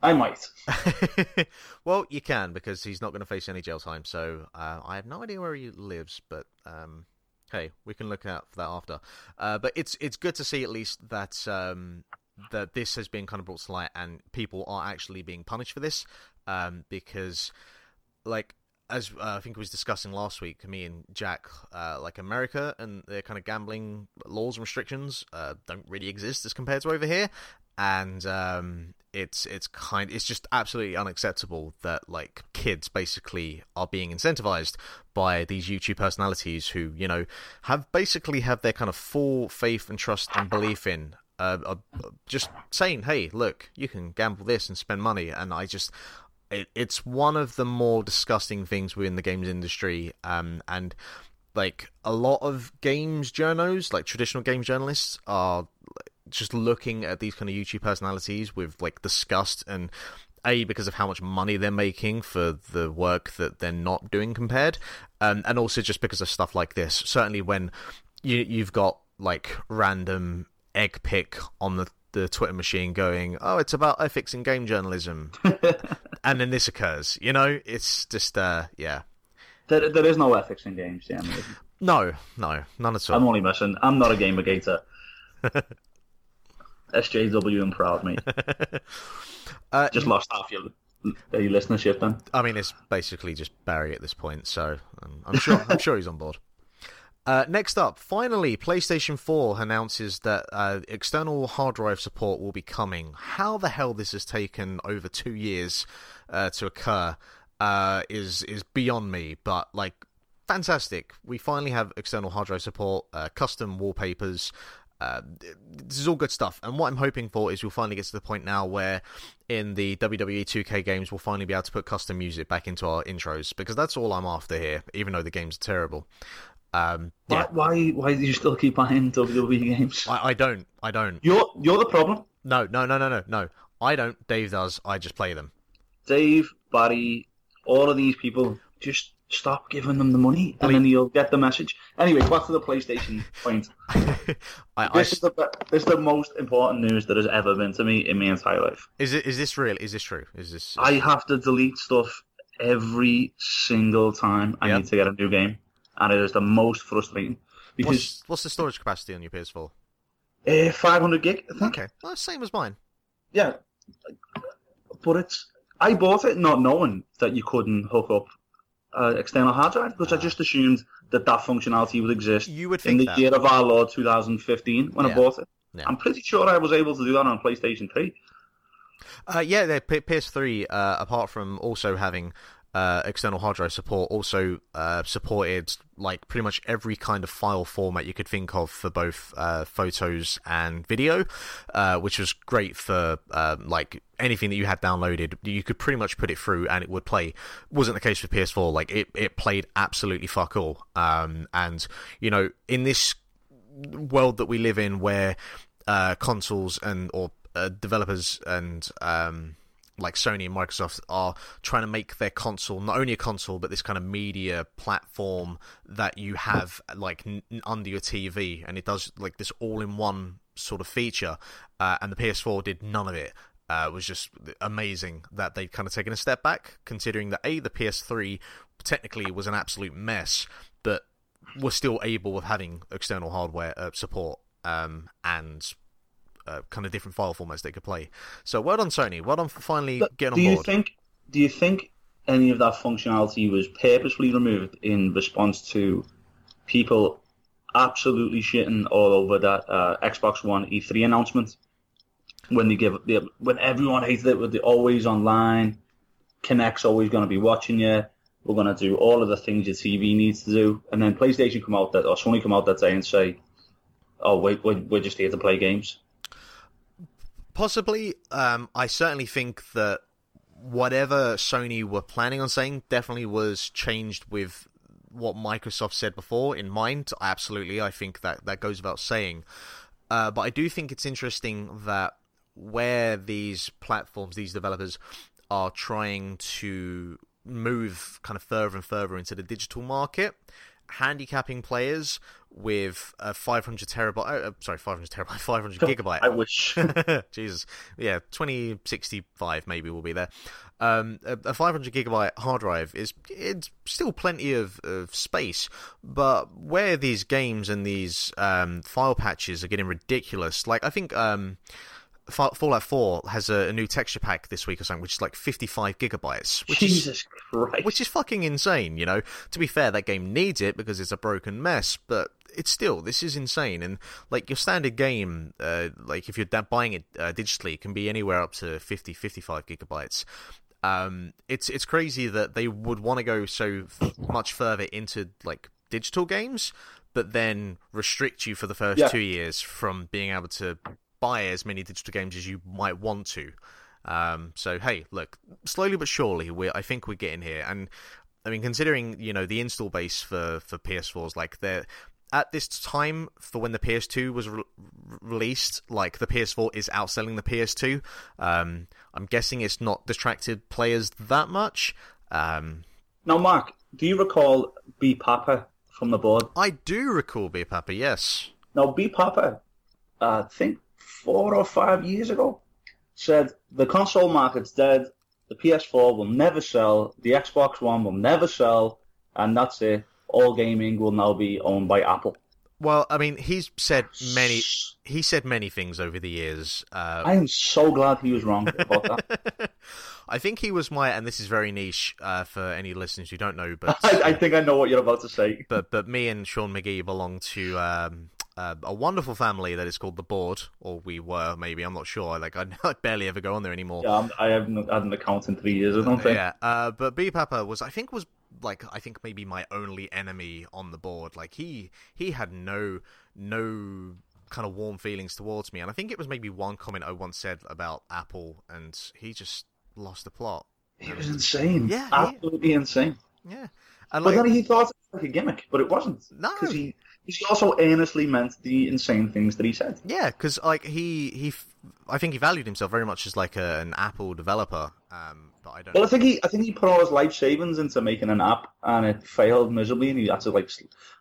I might. well, you can, because he's not going to face any jail time, so uh, I have no idea where he lives, but. Um, hey, we can look out for that after. Uh, but it's it's good to see at least that um, that this has been kind of brought to light and people are actually being punished for this um, because, like. As uh, I think we was discussing last week, me and Jack, uh, like America and their kind of gambling laws and restrictions uh, don't really exist as compared to over here, and um, it's it's kind it's just absolutely unacceptable that like kids basically are being incentivized by these YouTube personalities who you know have basically have their kind of full faith and trust and belief in uh, uh, just saying hey look you can gamble this and spend money. And I just it, it's one of the more disgusting things within the games industry um, and like a lot of games journos like traditional games journalists are just looking at these kind of YouTube personalities with like disgust and a because of how much money they're making for the work that they're not doing compared, um, and also just because of stuff like this. Certainly, when you you've got like random egg pick on the the Twitter machine going, "Oh, it's about ethics in game journalism," and then this occurs. You know, it's just uh, yeah. There, there is no ethics in games, yeah. No, no, none at all. I'm only messing. I'm not a gamergator. SJW and proud mate. uh, just lost half your, your listenership then. I mean, it's basically just Barry at this point, so um, I'm sure I'm sure he's on board. Uh, next up, finally, PlayStation 4 announces that uh, external hard drive support will be coming. How the hell this has taken over two years uh, to occur uh, is is beyond me. But like, fantastic! We finally have external hard drive support, uh, custom wallpapers, uh, this is all good stuff. And what I'm hoping for is we'll finally get to the point now where in the WWE 2K games we'll finally be able to put custom music back into our intros because that's all I'm after here, even though the games are terrible. Um, yeah. Why, why? Why do you still keep buying WWE games? I, I don't. I don't. You're you're the problem. No, no, no, no, no, no. I don't. Dave does. I just play them. Dave, Barry, all of these people just stop giving them the money, and then you'll get the message. Anyway, back to the PlayStation point. I, this, I, is the, this is the most important news that has ever been to me in my entire life. Is it? Is this real? Is this true? Is this? Is... I have to delete stuff every single time I yep. need to get a new game, and it is the most frustrating. Because what's, what's the storage capacity on your PS4? Uh, 500 gig, I think. Okay, well, same as mine. Yeah, but it's. I bought it not knowing that you couldn't hook up uh, external hard drive because I just assumed that that functionality would exist you would in the that. year of our Lord 2015 when yeah. I bought it. Yeah. I'm pretty sure I was able to do that on PlayStation 3. Uh, yeah, the PS3, uh, apart from also having uh, external hard drive support also uh, supported like pretty much every kind of file format you could think of for both uh, photos and video, uh, which was great for um, like anything that you had downloaded. You could pretty much put it through and it would play. Wasn't the case with PS4. Like it, it played absolutely fuck all. Um, and you know, in this world that we live in, where uh, consoles and or uh, developers and um, like Sony and Microsoft are trying to make their console not only a console but this kind of media platform that you have like n- under your TV and it does like this all-in-one sort of feature uh, and the PS4 did none of it. Uh, it was just amazing that they'd kind of taken a step back considering that a the PS3 technically was an absolute mess but was still able of having external hardware uh, support um, and uh, kind of different file formats they could play. So well done, Sony. Well done for finally But getting do on you think? Do you think any of that functionality was purposefully removed in response to people absolutely shitting all over that uh, Xbox One E3 announcement when they give they, when everyone hated it with the always online, Kinect's always going to be watching you. We're going to do all of the things your TV needs to do, and then PlayStation come out that or Sony come out that day and say, "Oh wait, we're, we're just here to play games." Possibly. Um, I certainly think that whatever Sony were planning on saying definitely was changed with what Microsoft said before in mind. Absolutely, I think that that goes without saying. Uh, but I do think it's interesting that where these platforms, these developers, are trying to move kind of further and further into the digital market, handicapping players with a 500 terabyte, uh, sorry, 500 terabyte, 500 gigabyte. I wish. Jesus, yeah, 2065 maybe will be there. Um, a, a 500 gigabyte hard drive is it's still plenty of, of space, but where these games and these um, file patches are getting ridiculous, like I think um, Fallout 4 has a, a new texture pack this week or something, which is like 55 gigabytes, which is Jesus Christ! which is fucking insane, you know. To be fair, that game needs it because it's a broken mess, but it's still this is insane. And like your standard game, uh, like if you're buying it uh, digitally, it can be anywhere up to 50, 55 gigabytes. Um, it's it's crazy that they would want to go so f- much further into like digital games, but then restrict you for the first Yeah. two years from being able to buy as many digital games as you might want to. Um, so hey, look, slowly but surely, we I think we're getting here. And I mean, considering you know the install base for for PS4s, like they're at this time for when the PS2 was re- released, like the PS4 is outselling the PS2. Um, I'm guessing it's not distracted players that much. Um, Now, Mark, do you recall B Papa from the board? I do recall Beer Papa, yes. Now, B Papa, uh, I think four or five years ago, said the console market's dead. The PS4 will never sell. The Xbox One will never sell, and that's it. All gaming will now be owned by Apple. Well, I mean, he's said many. He said many things over the years. Uh, I am so glad he was wrong about that. I think he was my, and this is very niche uh, for any listeners who don't know, but I, I think I know what you're about to say. but but me and Sean McGee belong to um, uh, a wonderful family that is called the Board, or we were maybe. I'm not sure. Like I, I barely ever go on there anymore. Yeah, I'm, I haven't had an account in three years. I don't think. Yeah, uh, but B Papa was, I think, was like I think maybe my only enemy on the board. Like he he had no no kind of warm feelings towards me, and I think it was maybe one comment I once said about Apple, and he just lost the plot. He was insane. Yeah, he- absolutely insane. Yeah, and But then he thought it was like a gimmick, but it wasn't. No. because he he also earnestly meant the insane things that he said. yeah, because like he he, I think he valued himself very much as like a, an Apple developer. Um, but I don't. Well, I think he I think he put all his life savings into making an app, and it failed miserably, and he had to like.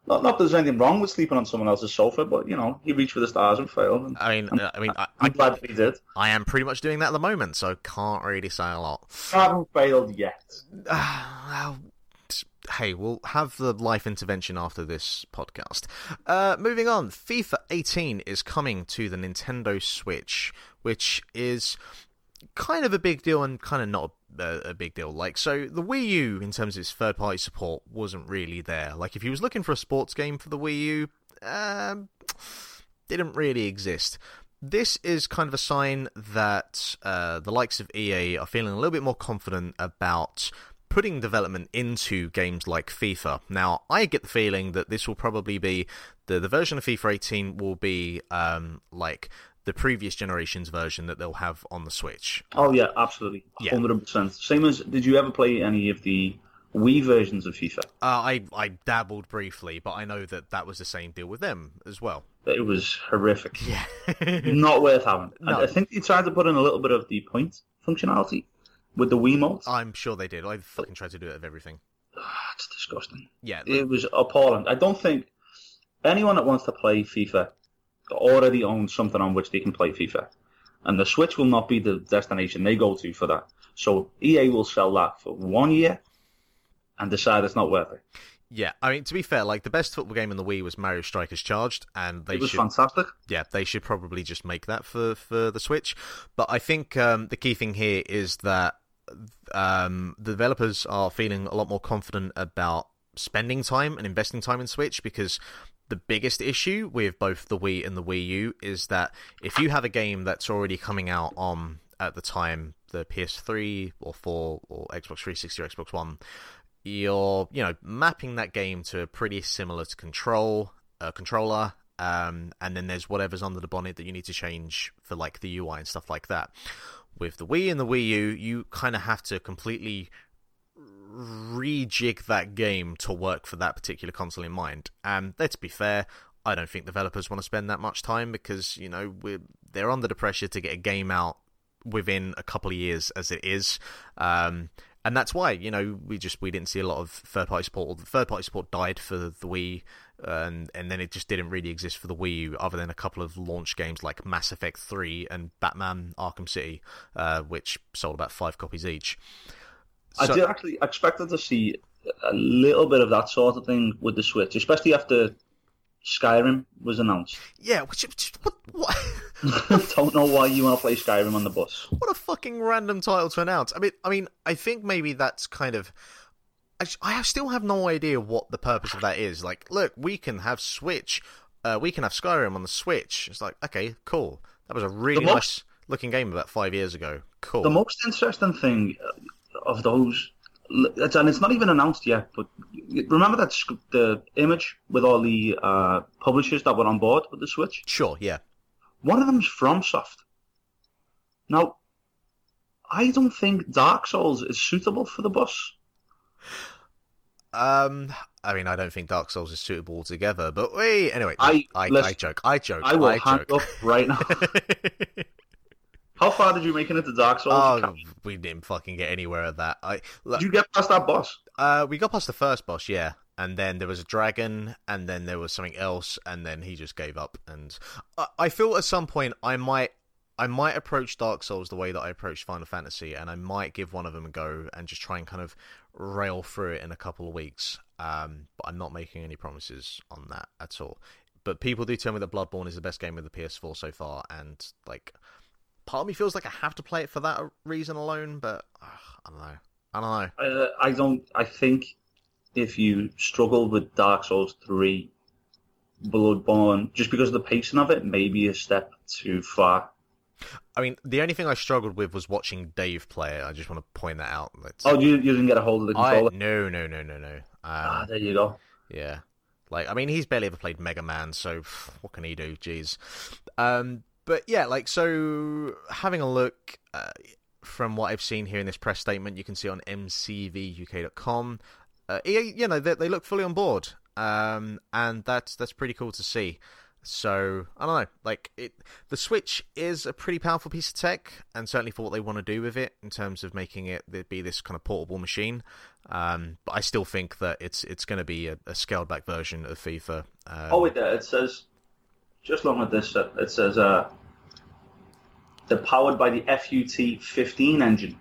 Not not that there's anything wrong with sleeping on someone else's sofa, but you know he reached for the stars and failed. And I mean, uh, I mean, I, I'm I, glad that he did. I am pretty much doing that at the moment, so can't really say a lot. I haven't failed yet. well, hey, we'll have the life intervention after this podcast. Uh, moving on, FIFA 18 is coming to the Nintendo Switch, which is kind of a big deal and kind of not a, a big deal. Like, so the Wii U, in terms of its third party support, wasn't really there. Like, if you was looking for a sports game for the Wii U, um, didn't really exist. This is kind of a sign that uh, the likes of EA are feeling a little bit more confident about putting development into games like FIFA. Now, I get the feeling that this will probably be the the version of FIFA 18 will be um, like the previous generation's version that they'll have on the Switch. Oh yeah, absolutely, Yeah. hundred percent. Same as. Did you ever play any of the Wii versions of FIFA? Uh, I I dabbled briefly, but I know that that was the same deal with them as well. It was horrific. Yeah. Not worth having. No. I, I think they tried to put in a little bit of the point functionality with the Wiimote. I'm sure they did. I fucking tried to do it of everything. Ah, it's disgusting. Yeah. It was appalling. I don't think anyone that wants to play FIFA already owns something on which they can play FIFA. And the Switch will not be the destination they go to for that. So EA will sell that for one year and decide it's not worth it. Yeah, I mean to be fair, like the best football game in the Wii was Mario Strikers Charged, and they it was should fantastic. yeah, they should probably just make that for for the Switch. But I think um, the key thing here is that um, the developers are feeling a lot more confident about spending time and investing time in Switch because the biggest issue with both the Wii and the Wii U is that if you have a game that's already coming out on at the time the PS3 or 4 or Xbox 360 or Xbox One, you're you know mapping that game to a pretty similar to Control uh, controller, um, and then there's whatever's under the bonnet that you need to change for like the UI and stuff like that. With the Wii and the Wii U, you kind of have to completely rejig that game to work for that particular console in mind. And let's be fair, I don't think developers want to spend that much time because you know we're they're under the pressure to get a game out within a couple of years as it is. Um, and that's why you know we just we didn't see a lot of third party support. Third party support died for the Wii, and and then it just didn't really exist for the Wii U, other than a couple of launch games like Mass Effect Three and Batman Arkham City, uh, which sold about five copies each. I did actually expected to see a little bit of that sort of thing with the Switch, especially after Skyrim was announced. Yeah, which, which what, what Don't know why you want to play Skyrim on the bus. what a fucking random title to announce. I mean, I mean, I think maybe that's kind of. I, I still have no idea what the purpose of that is. Like, look, we can have Switch, uh, we can have Skyrim on the Switch. It's like, okay, cool. That was a really most- nice looking game about five years ago. Cool. The most interesting thing of those, and it's not even announced yet, but remember that the image with all the uh, publishers that were on board with the Switch? Sure, yeah. One of them's FromSoft. Now, I don't think Dark Souls is suitable for the bus. Um, I mean, I don't think Dark Souls is suitable altogether, but wait, anyway, I- I, I, joke, I joke, I will I hand joke. up right now. How far did you make it into Dark Souls? oh, we didn't fucking get anywhere at that. I, Did you get past that boss? Uh, we got past the first boss, yeah, and then there was a dragon, and then there was something else, and then he just gave up. And I, I feel at some point I might, I might approach Dark Souls the way that I approached Final Fantasy, and I might give one of them a go and just try and kind of rail through it in a couple of weeks. Um, but I'm not making any promises on that at all. But people do tell me that Bloodborne is the best game with the PS4 so far, and like, part of me feels like I have to play it for that reason alone. But ugh, I don't know. I don't know. Uh, I don't. I think if you struggle with Dark Souls three, Bloodborne, just because of the pacing of it, maybe a step too far. I mean, the only thing I struggled with was watching Dave play it. I just want to point that out. Oh, you, you didn't get a hold of the I, controller. no, no, no, no, no. Um, ah, there you go. yeah, like I mean, he's barely ever played Mega Man, so what can he do? Jeez. Um, but yeah, like so, having a look uh, from what I've seen here in this press statement, you can see on MCVUK.com. Uh, you know, they, they look fully on board, um, and that's that's pretty cool to see. So I don't know, like it. The Switch is a pretty powerful piece of tech, and certainly for what they want to do with it in terms of making it be this kind of portable machine. Um, but I still think that it's it's going to be a, a scaled back version of FIFA. Um, Oh. It says, just looking at this, uh, it says, uh, they're powered by the FUT 15 engine,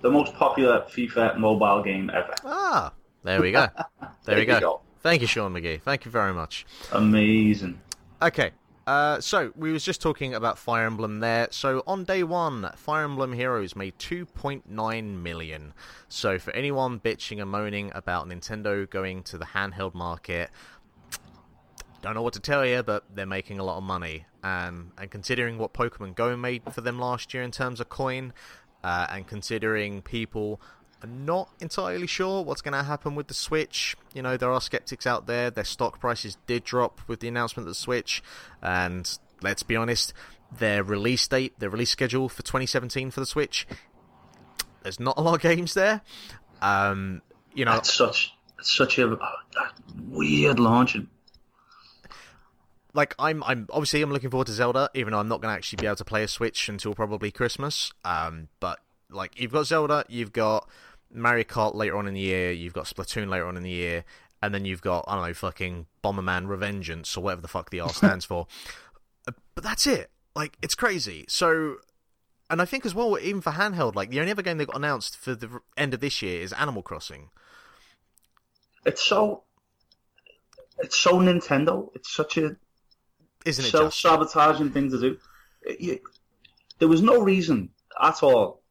the most popular FIFA mobile game ever. ah, there we go. There, we go. go. Thank you, Sean McGee. Thank you very much. Amazing. Okay. Uh, so we was just talking about Fire Emblem there. So on day one, Fire Emblem Heroes made 2.9 million. So for anyone bitching and moaning about Nintendo going to the handheld market, don't know what to tell you, but they're making a lot of money. Um, and considering what Pokemon Go made for them last year in terms of coin, uh, and considering people I'm not entirely sure what's going to happen with the Switch. You know, there are skeptics out there. Their stock prices did drop with the announcement of the Switch, and let's be honest, their release date, their release schedule for 2017 for the Switch, there's not a lot of games there. Um, you know, That's such such a, a weird launch. Like I'm I'm obviously I'm looking forward to Zelda, even though I'm not going to actually be able to play a Switch until probably Christmas. Um, but like you've got Zelda, you've got Mario Kart later on in the year, you've got Splatoon later on in the year, and then you've got I don't know fucking Bomberman Revengeance or whatever the fuck the R stands for. Uh, But that's it. Like it's crazy. So. And I think as well, even for handheld, like the only other game that got announced for the end of this year is Animal Crossing. It's so it's so Nintendo. It's such a Isn't it self-sabotaging thing to do. It- you- there was no reason at all.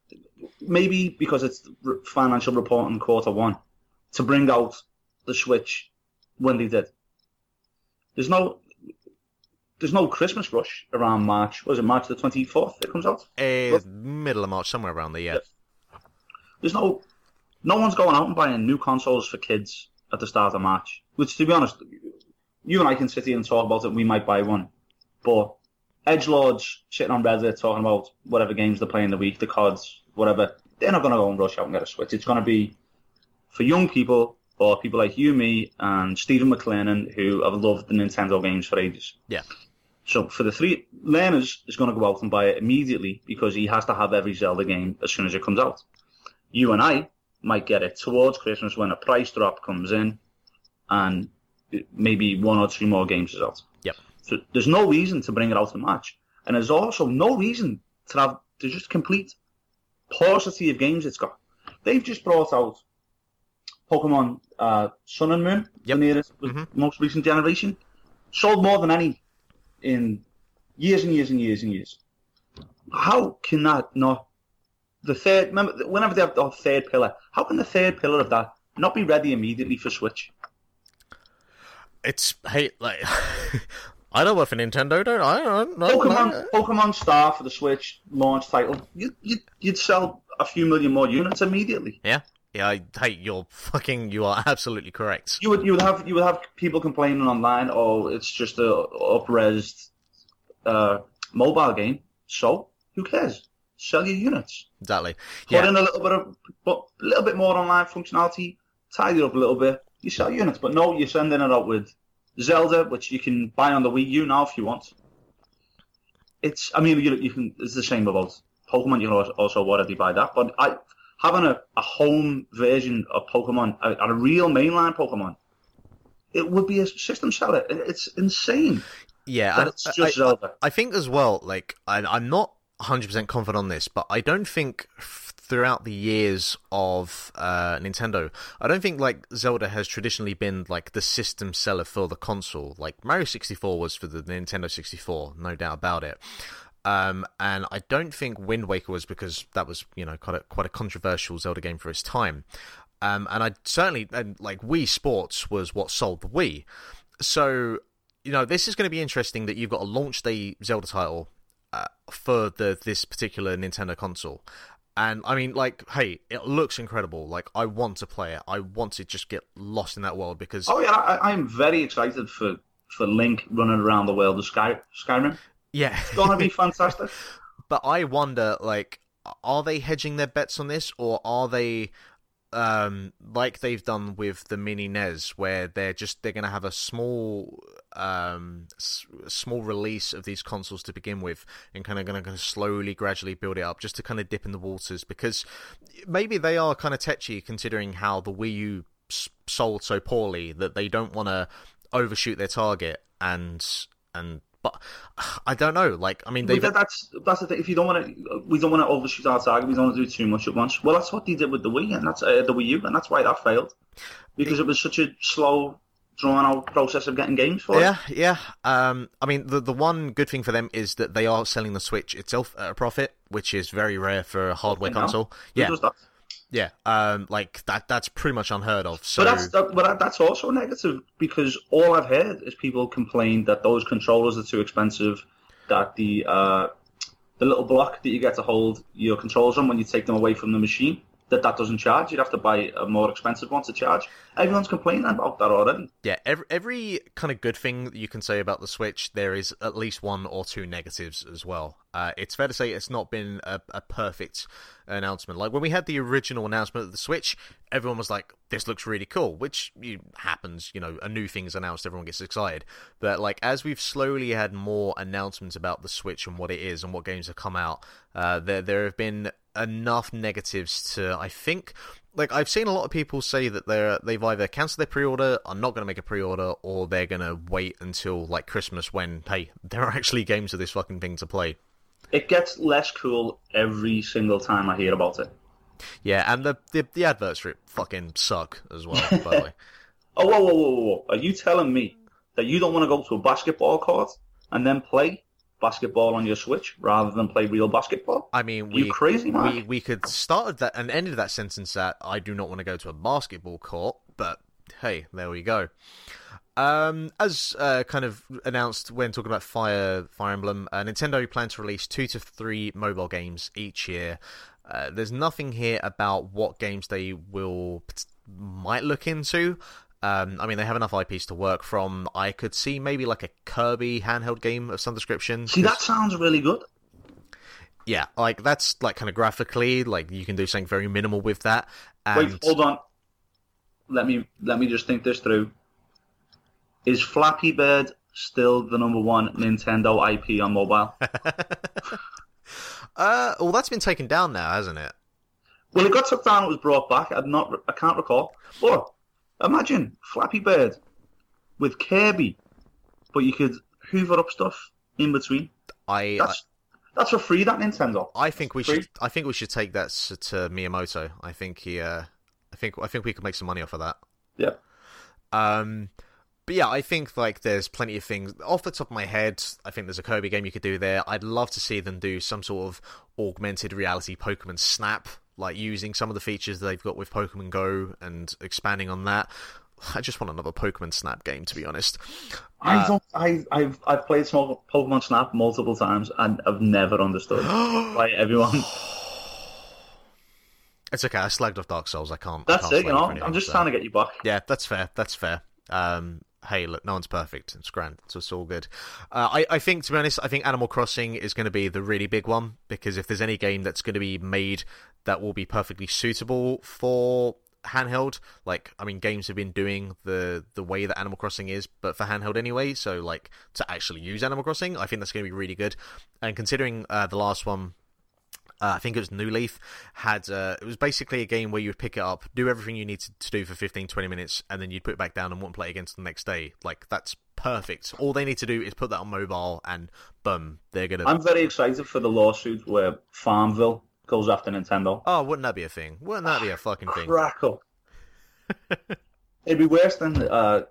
Maybe because it's financial reporting quarter one to bring out the Switch when they did. There's no there's no Christmas rush around March. Was it March the twenty fourth? It comes out. Eh, middle of March, somewhere around there, yeah. There's no no one's going out and buying new consoles for kids at the start of March. Which, to be honest, you and I can sit here and talk about it. We might buy one, but edge lords sitting on Reddit talking about whatever games they're playing the week, the cards, whatever. They're not going to go and rush out and get a Switch. It's going to be for young people or people like you, me, and Stephen McLennan who have loved the Nintendo games for ages. Yeah. So for the three learners is going to go out and buy it immediately because he has to have every Zelda game as soon as it comes out. You and I might get it towards Christmas when a price drop comes in, and maybe one or two more games out. Yep. So there's no reason to bring it out in match, and there's also no reason to have to just complete paucity of games it's got. They've just brought out Pokemon uh, Sun and Moon, Yep. the nearest, Mhm. most recent generation, sold more than any in years and years and years and years. How can that not? The third, remember, whenever they have the third pillar, how can the third pillar of that not be ready immediately for Switch? It's hey, like I don't work for Nintendo, don't I? I don't know. Pokemon, Pokemon Star for the Switch launch title, you, you, you'd sell a few million more units immediately. Yeah, yeah. I, hey, you're fucking. You are absolutely correct. You would, you would have, you would have people complaining online, oh, it's just a up-resed uh, mobile game. So who cares? Sell your units. Exactly. Put Yeah, in a little bit of, but a little bit more online functionality, tidy it up a little bit. You sell units, but no, you're sending it out with Zelda, which you can buy on the Wii U now if you want. It's, I mean, you, you can. It's the same about Pokemon. You can also- already buy that, but I having a, a home version of Pokemon, a, a real mainline Pokemon, it would be a system seller. It's insane yeah. and it's I- just I, Zelda. I think as well. Like, I, I'm not 100 percent confident on this, but I don't think throughout the years of uh, Nintendo, I don't think like Zelda has traditionally been like the system seller for the console. Like Mario 64 was for the Nintendo 64, no doubt about it. Um, and I don't think Wind Waker was because that was, you know, quite a quite a controversial Zelda game for its time. Um, and I certainly and like Wii Sports was what sold the Wii. So, you know, this is going to be interesting that you've got a launch day Zelda title uh, for the this particular Nintendo console. And I mean, like, hey, it looks incredible. Like, I want to play it. I want to just get lost in that world because Oh yeah, I, I'm very excited for for Link running around the world of Sky, Skyrim. yeah, It's gonna be fantastic. But I wonder, like, are they hedging their bets on this, or are they, um, like they've done with the mini NES, where they're just they're going to have a small, um, s- small release of these consoles to begin with, and kind of going to slowly, gradually build it up, just to kind of dip in the waters, because maybe they are kind of tetchy considering how the Wii U s- sold so poorly that they don't want to overshoot their target and and. But I don't know. Like, I mean, that- that's that's the thing. If you don't want to, we don't want to overshoot our target. We don't want to do too much at once. Well, that's what they did with the Wii, and that's uh, the Wii U, and that's why that failed because it was such a slow, drawn out process of getting games for it. Yeah, yeah. Um, I mean, the the one good thing for them is that they are selling the Switch itself at a profit, which is very rare for a hardware console. Who Yeah, does that? Yeah. Um, like that. That's pretty much unheard of. So But that's that, but that's also negative because all I've heard is people complain that those controllers are too expensive, that the uh, the little block that you get to hold your controls on when you take them away from the machine that that doesn't charge. You'd have to buy a more expensive one to charge. Everyone's complaining about that already. Yeah, every every kind of good thing that you can say about the Switch, there is at least one or two negatives as well. Uh, it's fair to say it's not been a, a perfect announcement. Like when we had the original announcement of the Switch, everyone was like, "This looks really cool," which happens. You know, a new thing's announced, everyone gets excited. But like as we've slowly had more announcements about the Switch and what it is and what games have come out, uh, there there have been enough negatives to I think like I've seen a lot of people say that they're they've either cancelled their pre-order, are not going to make a pre-order, or they're going to wait until like Christmas when hey there are actually games of this fucking thing to play. It gets less cool every single time I hear about it. Yeah, and the the, the adverts for it fucking suck as well. by the way, Oh, whoa, whoa, whoa, whoa! Are you telling me that you don't want to go to a basketball court and then play basketball on your Switch rather than play real basketball? I mean, You crazy, man? we we could start that and ended that sentence at I do not want to go to a basketball court, but hey, there we go. Um, as uh, kind of announced when talking about Fire Fire Emblem, uh, Nintendo plan to release two to three mobile games each year. Uh, there's nothing here about what games they will might look into. Um, I mean, they have enough IPs to work from. I could see maybe like a Kirby handheld game of some description. See, that sounds really good. yeah, like that's like kind of graphically, like you can do something very minimal with that. And Wait, hold on. Let me let me just think this through. Is Flappy Bird still the number one Nintendo IP on mobile? uh, well, that's been taken down now, hasn't it? well, it got took down. It was brought back. I'm not. I can't recall. But imagine Flappy Bird with Kirby, but you could hoover up stuff in between. I That's that's for free. That Nintendo. I, I think we Free? should I think we should take that to Miyamoto. I think he uh, I think I think we could make some money off of that. Yeah. Um, but yeah, I think like there's plenty of things off the top of my head. I think there's a Kirby game you could do there. I'd love to see them do some sort of augmented reality Pokemon Snap, like using some of the features that they've got with Pokemon Go and expanding on that. I just want another Pokemon Snap game, to be honest. I Uh, don't. I I've I've played small Pokemon Snap multiple times and I've never understood why everyone. It's okay. I slagged off Dark Souls. I can't. That's I can't it. You know, anything, I'm just so- trying to get you back. Yeah, that's fair. That's fair. Um, hey, look, no one's perfect. It's grand. So it's all good. Uh, I, I think, to be honest, I think Animal Crossing is going to be the really big one because if there's any game that's going to be made that will be perfectly suitable for handheld, like I mean, games have been doing the the way that Animal Crossing is, but for handheld anyway. So like to actually use Animal Crossing, I think that's going to be really good. And considering uh, the last one uh, I think it was New Leaf, had uh, it was basically a game where you would pick it up, do everything you needed to do for 15, 20 minutes, and then you'd put it back down and wouldn't play again the next day. Like that's perfect. All they need to do is put that on mobile, and boom, they're gonna. I'm very excited for the lawsuit where Farmville goes after Nintendo. Oh, wouldn't that be a thing? Wouldn't that be a fucking thing? Crack up. It'd be worse than uh,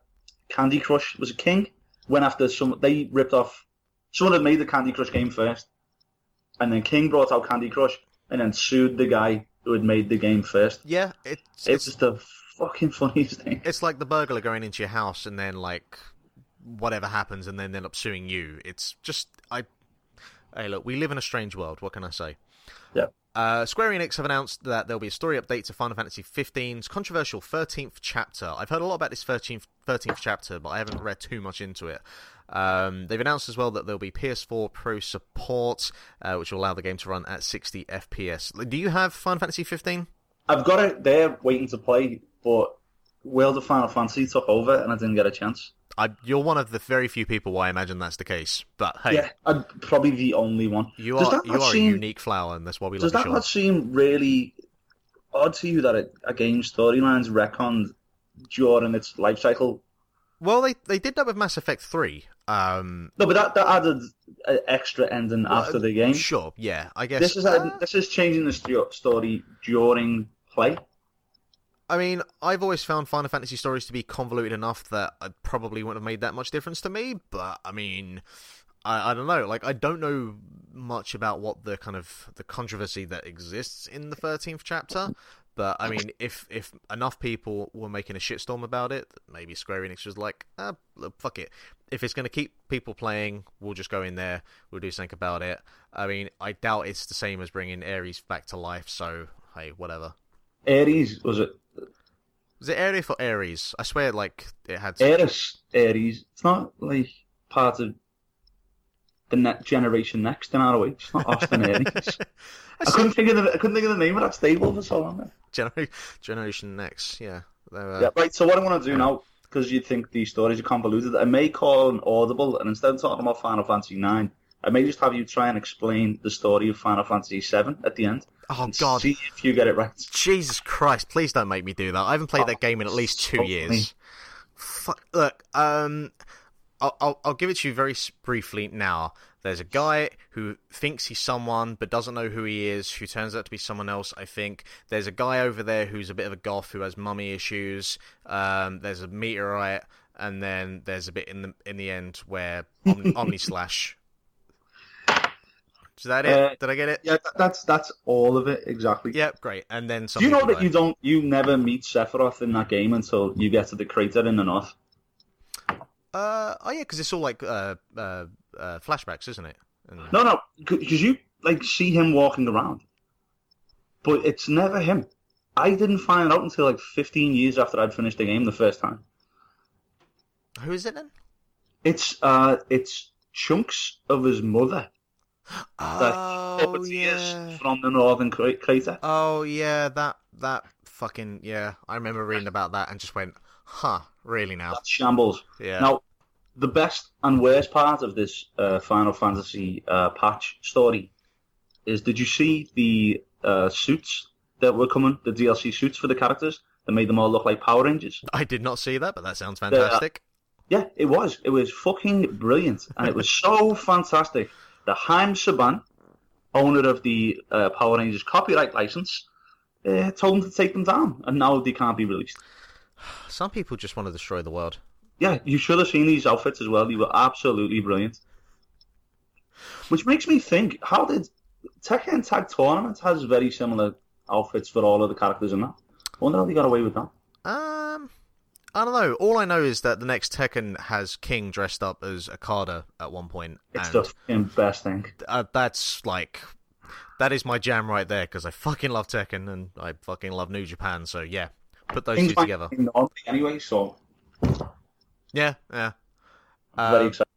Candy Crush. Was it King? Went after some. They ripped off. Someone had made the Candy Crush game first, and then King brought out Candy Crush, and then sued the guy who had made the game first. Yeah, it's It's it's, just the fucking funniest thing. it's like the burglar going into your house and then like whatever happens, and then end up suing you. It's just I. Hey, look, we live in a strange world. What can I say? Yeah. Uh, Square Enix have announced that there'll be a story update to Final Fantasy XV's controversial 13th chapter. I've heard a lot about this 13th, 13th chapter, but I haven't read too much into it. Um, they've announced as well that there'll be PS4 Pro support, uh, which will allow the game to run at 60 FPS. Do you have Final Fantasy 15? I've got it there waiting to play, but World of Final Fantasy took over, and I didn't get a chance. I, you're one of the very few people why I imagine that's the case. But hey, Yeah, I'm probably the only one. you Does are you are seem- a unique flower, and that's why we Does love that you. not Sean. seem really odd to you that a, a game's storyline's retconned during its life cycle? Well, they they did that with Mass Effect 3. Um, No, but that, that added an extra ending after the game. Sure, yeah, I guess. This is uh, this is changing the sto- story during play. I mean, I've always found Final Fantasy stories to be convoluted enough that I probably wouldn't have made that much difference to me. But I mean, I, I don't know. Like, I don't know much about what the kind of the controversy that exists in the thirteenth chapter. But I mean, if if enough people were making a shitstorm about it, maybe Square Enix was like, ah, fuck it. If it's going to keep people playing, we'll just go in there. We'll do something about it. I mean, I doubt it's the same as bringing Ares back to life. So hey, whatever. Ares was it? Was it Aries or Aries? I swear, like it had. Ares, Ares. It's not like part of the net generation next in ROH. It's not Austin Aries. I couldn't think of the I couldn't think of the name of that stable for so long. Gener- Generation Next, yeah. Were- Yeah, right. So what I want to do now, because you think these stories are convoluted, I may call an audible, and instead of talking about Final Fantasy Nine, I may just have you try and explain the story of Final Fantasy VII at the end. Oh and God, See if you get it right. Jesus Christ! Please don't make me do that. I haven't played that game in at least two years. Fuck. Look, um, I'll, I'll I'll give it to you very briefly now. There's a guy who thinks he's someone but doesn't know who he is, who turns out to be someone else. I think there's a guy over there who's a bit of a goth who has mummy issues. Um, there's a meteorite, and then there's a bit in the in the end where Omni, Omni Slash. Is that it? Uh, Did I get it? Yeah, that's that's all of it exactly. Yep, great. And then some Do you know that you don't, you never meet Sephiroth in that game until you get to the crater in the north? Uh, oh yeah, because it's all like uh, uh, uh, flashbacks, isn't it? And- No, no, because you like see him walking around, but it's never him. I didn't find out until like 15 years after I'd finished the game the first time. Who is it then? It's uh, it's chunks of his mother Oh yeah. from the northern crater. Oh yeah, that that fucking yeah. I remember reading about that and just went, huh? Really now? That's shambles. Yeah. Now, the best and worst part of this uh, Final Fantasy uh, patch story is: Did you see the uh, suits that were coming? The DLC suits for the characters that made them all look like Power Rangers. I did not see that, but that sounds fantastic. Yeah, it was. It was fucking brilliant, and it was so fantastic. The Haim Saban, owner of the uh, Power Rangers copyright license, uh, told them to take them down, and now they can't be released. Some people just want to destroy the world. Yeah, you should have seen these outfits as well. They were absolutely brilliant. Which makes me think, how did Tekken Tag Tournament has very similar outfits for all of the characters in that? I wonder how they got away with that. Um, I don't know. All I know is that the next Tekken has King dressed up as Okada at one point, It's the fucking best thing. uh, that's like that is my jam right there because I fucking love Tekken and I fucking love New Japan. So yeah, put those Things two together. anyway, so Yeah, yeah. very Um, excited.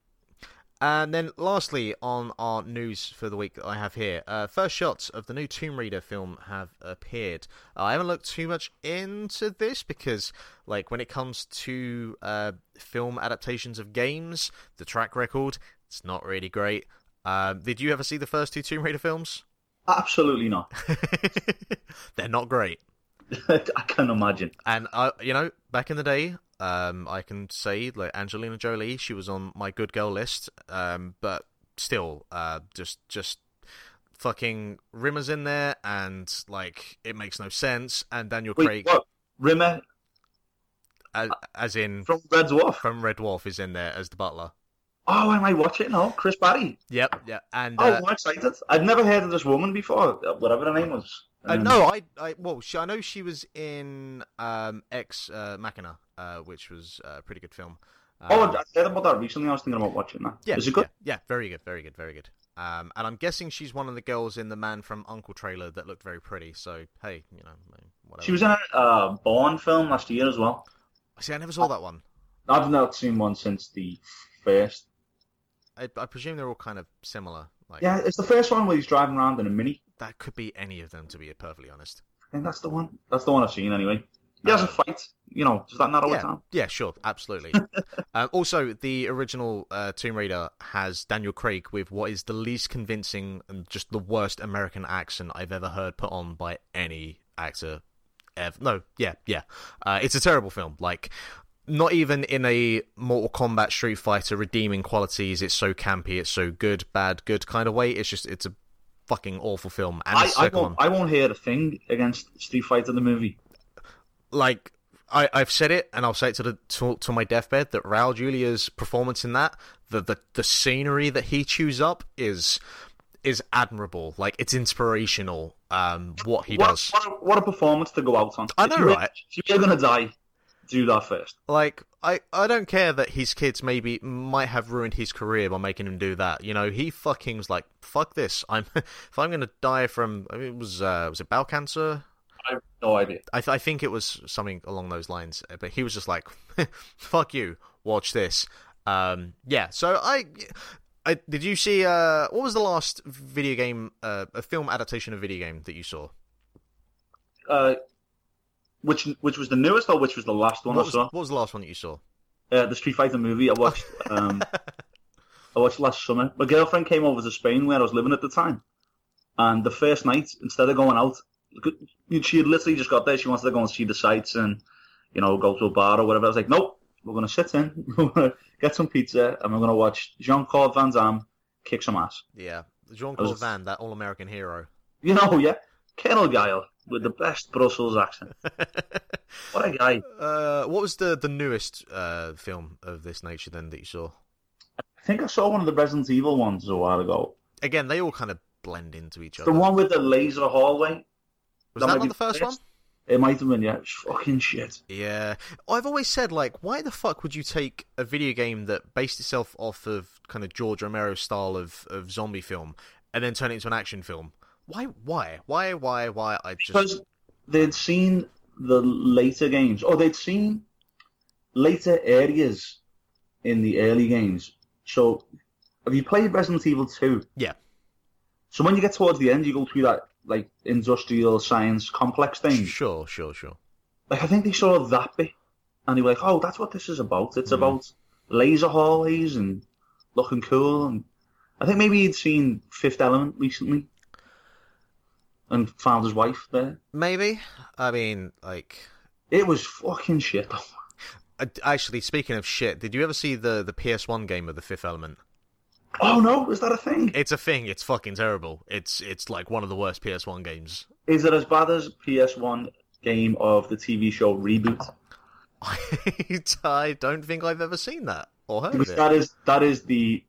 And then, lastly, on our news for the week that I have here, uh, first shots of the new Tomb Raider film have appeared. Uh, I haven't looked too much into this because, like, when it comes to uh, film adaptations of games, the track record it's not really great. Um, did you ever see the first two Tomb Raider films? Absolutely not. They're not great. I can't imagine. And uh, you know, back in the day, um, I can say like Angelina Jolie, she was on my good girl list. Um, but still, uh, just just fucking Rimmer's in there, and like it makes no sense. And Daniel Wait, Craig, what? Rimmer as, as in from Red Dwarf? from Red Dwarf, is in there as the butler. Oh, I might watch it now. Chris Barrie. Yep, yeah, and Oh, uh, I'm excited. I'd never heard of this woman before, whatever her name was. Uh, Um, no, I, I, well, she, I know she was in um, Ex uh, Machina, uh, which was a pretty good film. Oh, Um, I heard about that recently. I was thinking about watching that. Yeah, Is it good? Yeah, yeah, very good, very good, very good. Um, and I'm guessing she's one of the girls in the Man from Uncle trailer that looked very pretty. So hey, you know, whatever. She was in a uh, Bourne film last year as well. See, I never saw that one. I've not seen one since the first. I, I presume they're all kind of similar. Like Yeah, it's the first one where he's driving around in a mini. that could be any of them, to be perfectly honest. I think that's the one. That's the one I've seen anyway. He has a fight. You know, does that narrow it Yeah, yeah, sure, absolutely. um, also, the original uh, Tomb Raider has Daniel Craig with what is the least convincing and just the worst American accent I've ever heard put on by any actor ever. No, yeah, yeah. Uh, it's a terrible film. Like, not even in a Mortal Kombat Street Fighter redeeming qualities. It's so campy. It's so good, bad, good kind of way. It's just, it's a fucking awful film. And I, I won't. I won't hear a thing against Street Fighter the movie. like I, I've said it, and I'll say it to the to, to my deathbed that Raul Julia's performance in that, the, the the scenery that he chews up is is admirable. Like it's inspirational. Um, what he what, does. What a, what a performance to go out on. I If know, you're- right? If you're gonna die, do that first. Like I, I don't care that his kids maybe might have ruined his career by making him do that. You know, he fucking was like, fuck this. I'm if I'm gonna die from I mean, it was uh, was it bowel cancer? I have no idea. I, th- I think it was something along those lines, uh, but he was just like, "Fuck you, watch this." Um, yeah. So I, I did you see? Uh, what was the last video game, uh, a film adaptation of video game that you saw? Uh, which which was the newest or which was the last one What I was, saw? what was the last one that you saw? Uh, the Street Fighter movie I watched. Um, I watched last summer. My girlfriend came over to Spain where I was living at the time, and the first night, instead of going out, she had literally just got there. She wanted to go and see the sights and you know go to a bar or whatever. I was like, nope, we're gonna sit in, we're gonna get some pizza, and we're gonna watch Jean Claude Van Damme kick some ass. Yeah, Jean Claude Van, that all-American hero. You know, yeah, Colonel Guile with the best Brussels accent. What a guy! Uh, what was the the newest uh, film of this nature then that you saw? I think I saw one of the Resident Evil ones a while ago. Again, they all kind of blend into each other. The one with the laser hallway. was that that not the first the one? first. It might have been, yeah. It's fucking shit. Yeah, I've always said like, why the fuck would you take a video game that based itself off of kind of George Romero style of, of zombie film and then turn it into an action film? Why? Why? Why? Why? Why? I just Because they'd seen the later games, or they'd seen later areas in the early games. So, have you played Resident Evil 2? yeah, So when you get towards the end, you go through that like industrial science complex thing. sure, sure, sure. Like I think they saw that bit, and they were like, "Oh, that's what this is about. It's Mhm. about laser hallways and looking cool." And I think maybe he'd seen Fifth Element recently, and found his wife there. Maybe. I mean, like, It was fucking shit. actually, speaking of shit, did you ever see the the PS1 game of the Fifth Element? Oh no, is that a thing? It's a thing. It's fucking terrible. It's it's like one of the worst PS1 games. Is it as bad as PS1 game of the TV show Reboot? I don't think I've ever seen that or heard of it. that is that is the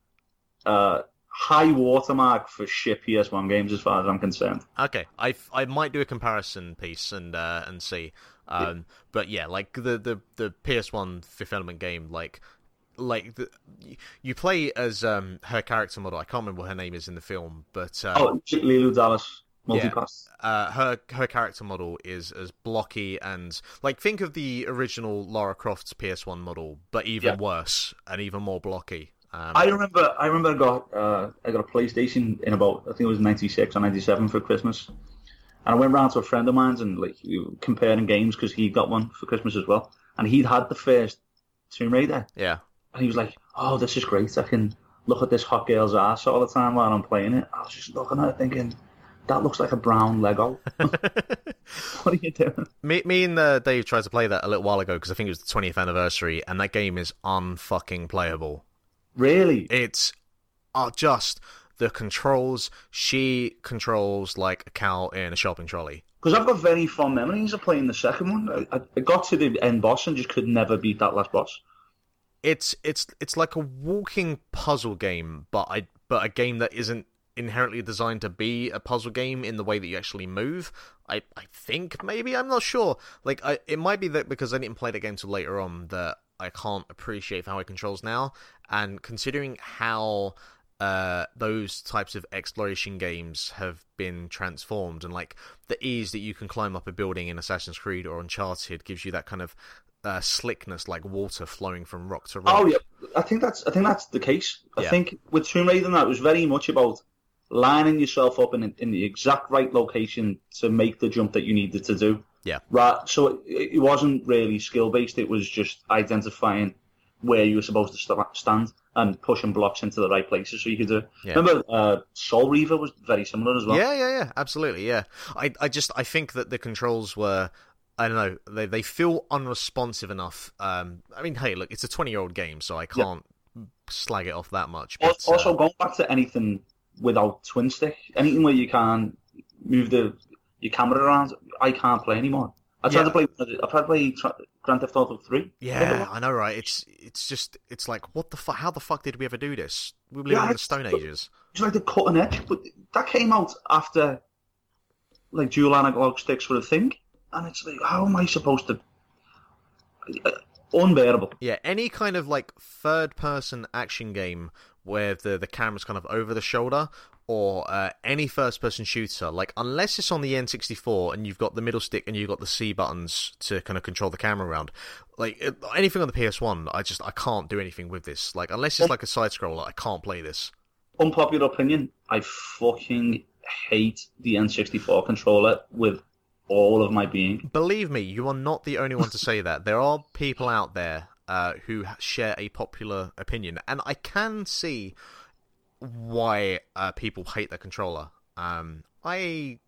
uh, high watermark for shit PS1 games, as far as I'm concerned. Okay, I, I might do a comparison piece and uh, and see. Um, but yeah, like the, the, the PS1 Fifth Element game, like like the, you play as um her character model. I can't remember what her name is in the film, but uh, Oh, Leeloo Dallas multipass. uh, her her character model is as blocky and like think of the original Lara Croft's PS1 model, but even Yeah. worse and even more blocky. Um, I remember. I remember. I got. Uh, I got a PlayStation in about. I think it was '96 or '97 for Christmas, and I went round to a friend of mine's and like we were comparing games because he got one for Christmas as well, and he'd had the first Tomb Raider, yeah. and he was like, "Oh, this is great! I can look at this hot girl's ass all the time while I'm playing it." I was just looking at it thinking, "That looks like a brown Lego." what are you doing? Me, me and uh, Dave tried to play that a little while ago because I think it was the 20th anniversary, and that game is unfucking playable. Really? It's uh, just the controls. She controls like a cow in a shopping trolley. Because I've got very fond memories of playing the second one. I, I got to the end boss and just could never beat that last boss. It's it's it's like a walking puzzle game, but I but a game that isn't inherently designed to be a puzzle game in the way that you actually move. I I think maybe I'm not sure. Like I it might be that because I didn't play the game till later on that I can't appreciate how it controls now. And considering how uh, those types of exploration games have been transformed, and like the ease that you can climb up a building in Assassin's Creed or Uncharted gives you that kind of uh, slickness, like water flowing from rock to rock. Oh yeah, I think that's I think that's the case. I Yeah. think with Tomb Raider, that was very much about lining yourself up in in the exact right location to make the jump that you needed to do. Yeah. Right. So it, it wasn't really skill based. It was just identifying where you were supposed to st- stand and pushing blocks into the right places so you could do. it. Yeah. Remember, uh, Soul Reaver was very similar as well. Yeah, yeah, yeah, absolutely, yeah. I, I just, I think that the controls were, I don't know, they they feel unresponsive enough. Um, I mean, hey, look, it's a twenty-year-old game, so I can't slag it off that much. But, uh, Also, going back to anything without twin stick, anything where you can move the your camera around, I can't play anymore. I tried Yeah. to play. I tried to play Grand Theft Auto Three. yeah, I know, right? It's, it's just, it's like, what the fuck? How the fuck did we ever do this? We were Yeah, in the Stone Ages. It's like the cutting edge, but that came out after like dual analog sticks were a thing, and it's like, how am I supposed to? uh, Unbearable. Yeah, any kind of like third-person action game where the the camera's kind of over the shoulder or uh, any first-person shooter, like unless it's on the N64 and you've got the middle stick and you've got the C buttons to kind of control the camera around, like anything on the PS1, I just I can't do anything with this. Like unless it's like a side scroller, I can't play this. Unpopular opinion, I fucking hate the N64 controller with all of my being. Believe me, you are not the only one to say that. There are people out there uh, who share a popular opinion, and I can see why uh, people hate the controller. Um, I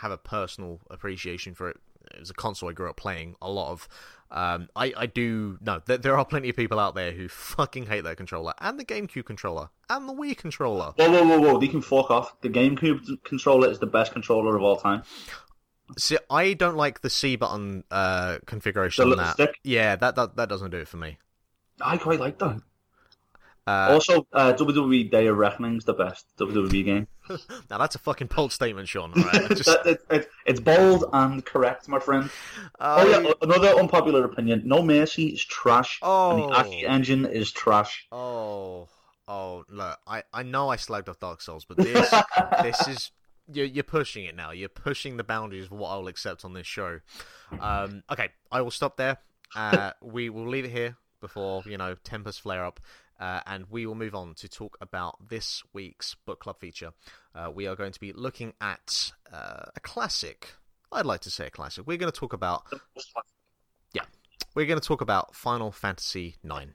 have a personal appreciation for it. It was a console I grew up playing a lot of. Um, I, I do no. There, there are plenty of people out there who fucking hate that controller and the GameCube controller and the Wii controller. Whoa, whoa, whoa, whoa! They can fuck off. The GameCube controller is the best controller of all time. See, I don't like the C button uh, configuration. The on that. stick? Yeah, that, that that doesn't do it for me. I quite like that. Uh, also, uh, WWE Day of Reckoning's the best WWE game. Now that's a fucking bold statement, Sean. Right? Just, That- it- it- it's bold and correct, my friend. Oh yeah, another unpopular opinion. No Mercy is trash, oh. and Oh. the Aki engine is trash. oh, oh, look, I, I know I slagged off Dark Souls, but this this is you're, you're pushing it now. You're pushing the boundaries of what I will accept on this show. Um, okay, I will stop there. Uh, we will leave it here before you know tempers flare up. Uh, and we will move on to talk about this week's book club feature. Uh, we are going to be looking at uh, a classic. I'd like to say a classic. We're going to talk about Yeah. We're going to talk about Final Fantasy IX.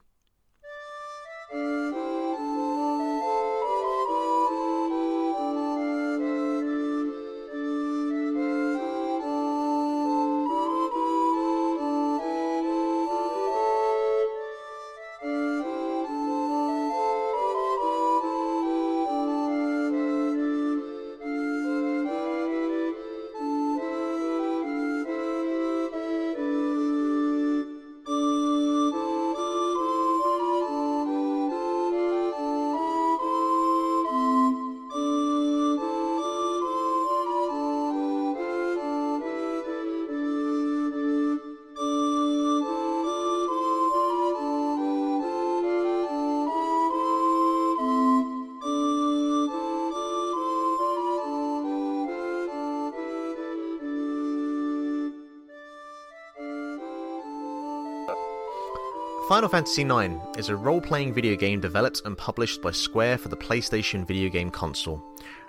Final Fantasy IX is a role playing video game developed and published by Square for the PlayStation video game console.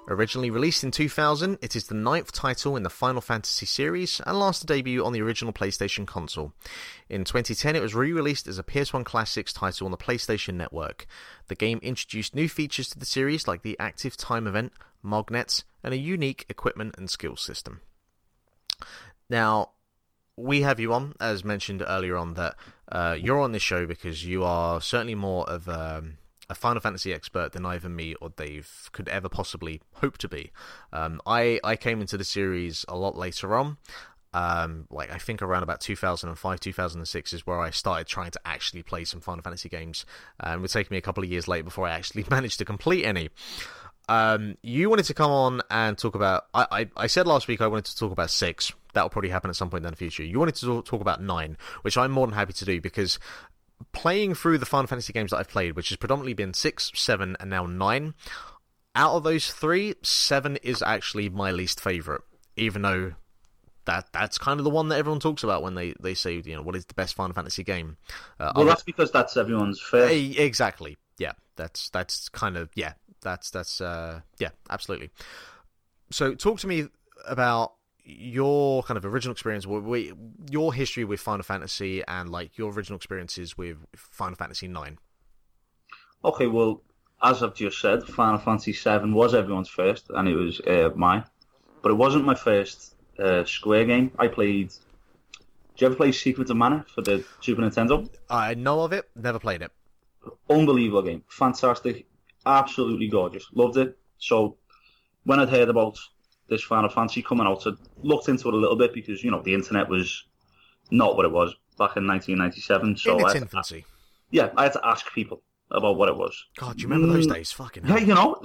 Originally released in 2000, it is the ninth title in the Final Fantasy series and last to debut on the original PlayStation console. In 2010, it was re released as a PS1 Classics title on the PlayStation Network. The game introduced new features to the series like the active time event, Mognets, and a unique equipment and skill system. Now, we have you on, as mentioned earlier on, that uh, you're on this show because you are certainly more of um, a Final Fantasy expert than either me or Dave could ever possibly hope to be. Um, I I came into the series a lot later on. Um, like I think around about 2005, 2006 is where I started trying to actually play some Final Fantasy games, and it would take me a couple of years later before I actually managed to complete any. Um, you wanted to come on and talk about. I, I, I said last week I wanted to talk about six. That'll probably happen at some point in the future. You wanted to talk- about nine, which I'm more than happy to do because playing through the Final Fantasy games that I've played, which has predominantly been six, seven, and now nine. Out of those three, seven is actually my least favorite, even though that that's kind of the one that everyone talks about when they, they say you know what is the best Final Fantasy game. Uh, Well, that's because that's everyone's first. Eh, Exactly. Yeah. That's that's kind of yeah. That's that's uh yeah, absolutely. So talk to me about your kind of original experience, wh- your history with Final Fantasy, and like your original experiences with Final Fantasy Nine. Okay, well, as I've just said, Final Fantasy Seven was everyone's first, and it was uh, mine. But it wasn't my first uh, Square game. I played. Did you ever play Secret of Mana for the Super Nintendo? I know of it, never played it. Unbelievable game, fantastic, absolutely gorgeous, loved it. So when I'd heard about this Final Fantasy coming out, I looked into it a little bit because you know the internet was not what it was back in 1997. So In its I had to- yeah, I had to ask people about what it was. God, do you remember those Mm. days? Fucking Yeah, you know.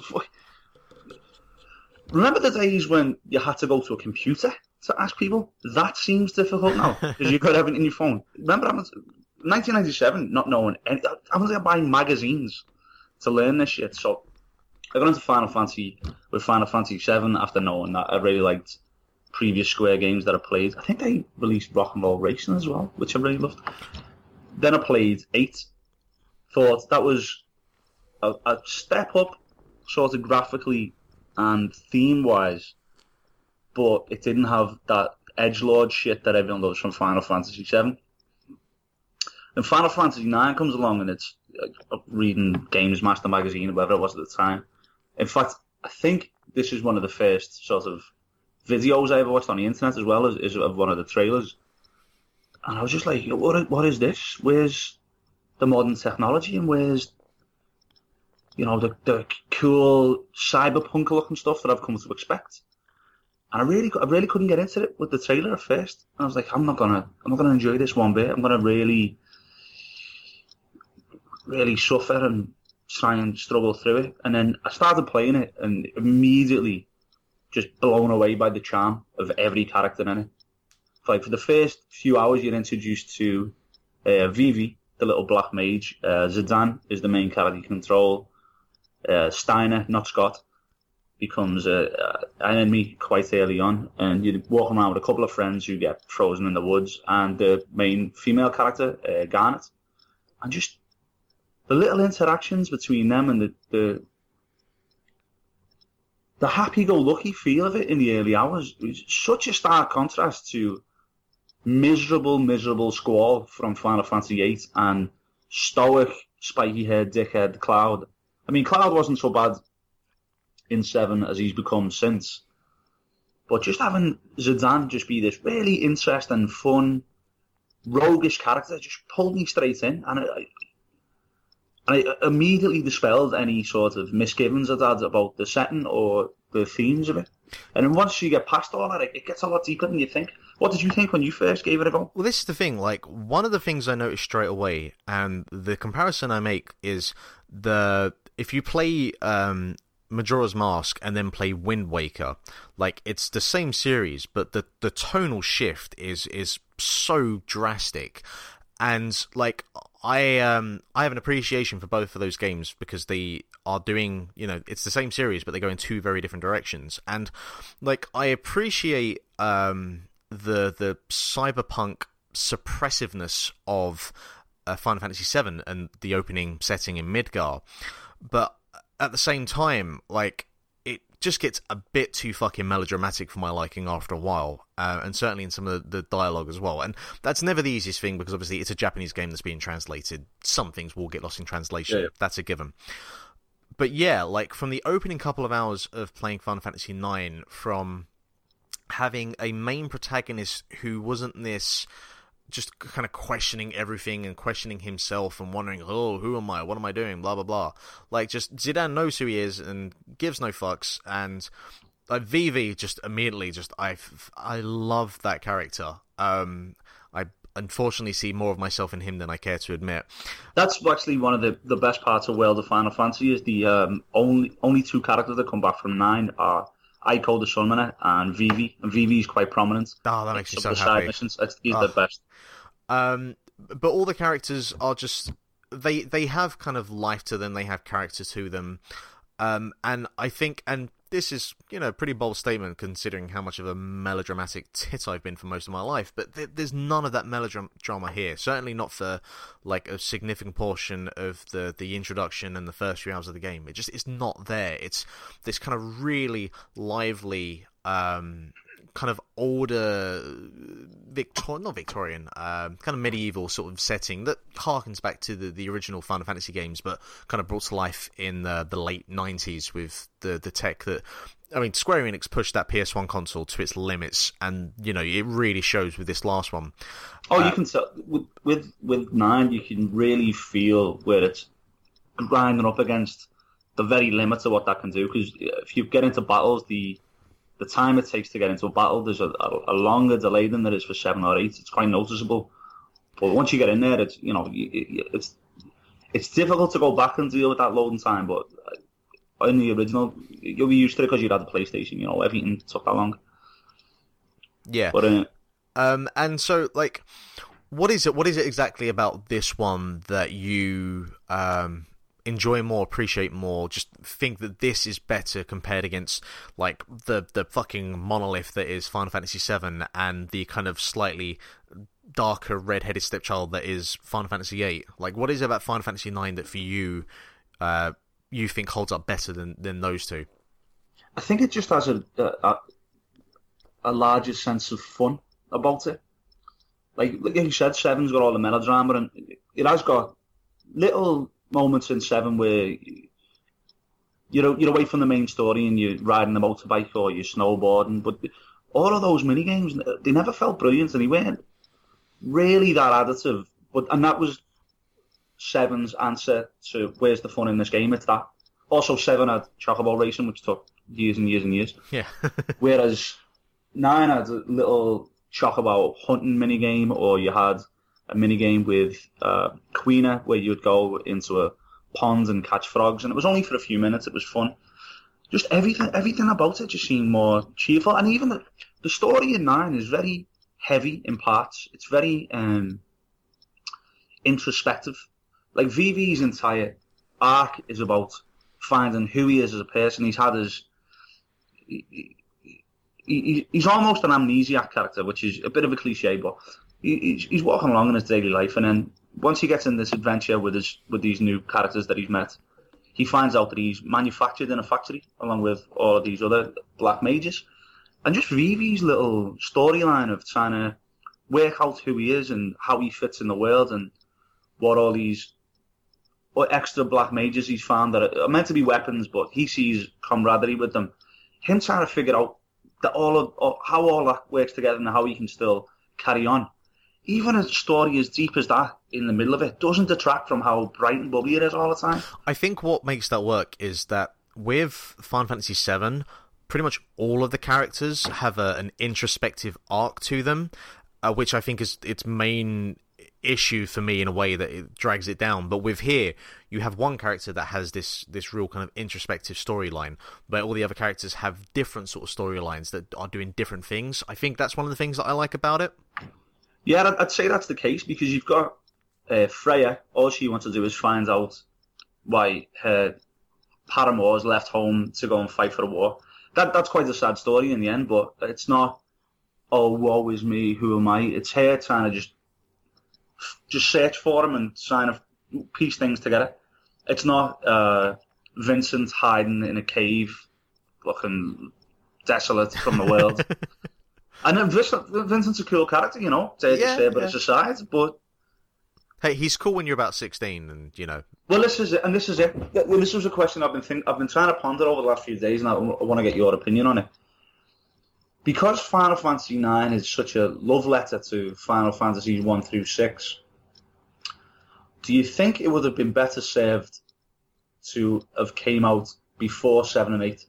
Remember the days when you had to go to a computer to ask people? That seems difficult now because you've got everything in your phone. Remember, I was 1997, not knowing any. I was like buying magazines to learn this shit. So I got into Final Fantasy with Final Fantasy VII after knowing that I really liked previous Square games that I played. I think they released Rock and Roll Racing as well, which I really loved. Then I played eight. Thought that was a, a step up, sort of graphically and theme wise, but it didn't have that edge lord shit that everyone loves from Final Fantasy VII. And Final Fantasy IX comes along, and it's uh, reading Games Master magazine whatever it was at the time. In fact, I think this is one of the first sort of videos I ever watched on the internet as well as, as of one of the trailers. And I was just like, what, what is this? Where's the modern technology and where's, you know, the, the cool cyberpunk looking stuff that I've come to expect? And I really, I really couldn't get into it with the trailer at first. And I was like, I'm not gonna, I'm not gonna enjoy this one bit. I'm gonna really, really suffer and try and struggle through it. And then I started playing it and immediately just blown away by the charm of every character in it. Like for the first few hours, you're introduced to uh, Vivi, the little black mage. Uh, Zidane is the main character you control. Uh, Steiner, not Scott, becomes a, an enemy quite early on, and you're walking around with a couple of friends who get frozen in the woods, and the main female character, uh, Garnet, and just the little interactions between them and the, the the happy-go-lucky feel of it in the early hours is such a stark contrast to miserable, miserable squall from Final Fantasy VIII and stoic, spiky-haired dickhead Cloud. I mean, Cloud wasn't so bad in Seven as he's become since, but just having Zidane just be this really interesting, fun, roguish character just pulled me straight in, and and it immediately dispelled any sort of misgivings I'd had about the setting or the themes of it. And then once you get past all that, it gets a lot deeper than you think. What did you think when you first gave it a go? Well, this is the thing. Like, one of the things I noticed straight away, and the comparison I make is the if you play um, Majora's Mask and then play Wind Waker, like it's the same series, but the the tonal shift is is so drastic, and like I um I have an appreciation for both of those games because they are doing you know it's the same series but they go in two very different directions. And like I appreciate um the the cyberpunk suppressiveness of uh, Final Fantasy VII and the opening setting in Midgar, but at the same time like just gets a bit too fucking melodramatic for my liking after a while, uh, and certainly in some of the, the, dialogue as well. And that's never the easiest thing because obviously it's a Japanese game that's being translated. Some things will get lost in translation. Yeah, yeah. That's a given. But yeah, like from the opening couple of hours of playing Final Fantasy IX, from having a main protagonist who wasn't this just kind of questioning everything and questioning himself and wondering, oh, who am I? What am I doing? Blah blah blah. Like just Zidane knows who he is and gives no fucks. And like Vivi, just immediately, just I I love that character. Um, I unfortunately see more of myself in him than I care to admit. That's actually one of the, the best parts of World of Final Fantasy is the um, only only two characters that come back from nine are Eiko the Summoner and Vivi. And Vivi is quite prominent. Oh, that makes me so happy. Missions. It's, he's oh. the best. Um, but all the characters are just they they have kind of life to them. They have character to them. Um, and I think, and this is you know a pretty bold statement considering how much of a melodramatic tit I've been for most of my life. But th- there's none of that melodrama here. Certainly not for like a significant portion of the the introduction and the first few hours of the game. It just it's not there. It's this kind of really lively. Um, kind of older Victorian, not Victorian, um, kind of medieval sort of setting that harkens back to the, the original Final Fantasy games, but kind of brought to life in the, the late 90s with the, the tech that. I mean, Square Enix pushed that PS1 console to its limits, and you know it really shows with this last one. Oh, uh, you can tell with, with with nine, you can really feel where it's grinding up against the very limits of what that can do. Because if you get into battles, the the time it takes to get into a battle, there's a, a, longer delay than there is for seven or eight. It's quite noticeable. But once you get in there, it's you know it's it's difficult to go back and deal with that loading time. But in the original, you'll be used to it because you had the PlayStation. You know, everything took that long. Yeah. But uh, um, and so like, what is it? What is it exactly about this one that you um enjoy more, appreciate more, just think that this is better compared against like the the fucking monolith that is Final Fantasy VII and the kind of slightly darker red-headed stepchild that is Final Fantasy VIII. Like, what is it about Final Fantasy IX that for you, uh, you think holds up better than than those two? I think it just has a a, a larger sense of fun about it. Like like you said, Seven's got all the melodrama, and it has got little moments in Seven where you're you're away from the main story and you're riding the motorbike or you're snowboarding, but all of those mini games they never felt brilliant and they weren't really that additive. But and that was Seven's answer to where's the fun in this game? It's that. Also, Seven had Chocobo Racing, which took years and years and years. Yeah. Whereas Nine had a little Chocobo hunting mini game, or you had a mini game with uh, Quina where you'd go into a pond and catch frogs, and it was only for a few minutes. It was fun. Just everything, everything about it just seemed more cheerful, and even the, the story in Nine is very heavy in parts. It's very um, introspective. Like Vivi's entire arc is about finding who he is as a person. He's had his. He, he, he's almost an amnesiac character, which is a bit of a cliche, but he's, walking along in his daily life, and then once he gets in this adventure with his with these new characters that he's met, he finds out that he's manufactured in a factory along with all of these other black mages, and just Vivi's little storyline of trying to work out who he is and how he fits in the world and what all these extra black mages he's found that are meant to be weapons, but he sees camaraderie with them. Him trying to figure out that all of how all that works together and how he can still carry on. Even a story as deep as that in the middle of it doesn't detract from how bright and bubbly it is all the time. I think what makes that work is that with Final Fantasy VII, pretty much all of the characters have a, an introspective arc to them, uh, which I think is its main issue for me in a way that it drags it down. But with here, you have one character that has this this real kind of introspective storyline, but all the other characters have different sort of storylines that are doing different things. I think that's one of the things that I like about it. Yeah, I'd say that's the case because you've got uh, Freya. All she wants to do is find out why her paramour has left home to go and fight for a war. That that's quite a sad story in the end, but it's not. Oh, woe is me. Who am I? It's her trying to just just search for him and trying to piece things together. It's not uh, Vincent hiding in a cave, looking desolate from the world. and then Vincent's a cool character, you know, to yeah, say, but yeah. it's aside. But hey, he's cool when you're about sixteen, and you know. Well, this is it, and this is it. This was a question I've been think, I've been trying to ponder over the last few days, and I, I want to get your opinion on it. Because Final Fantasy IX is such a love letter to Final Fantasy one through six, do you think it would have been better served to have came out before seven and eight?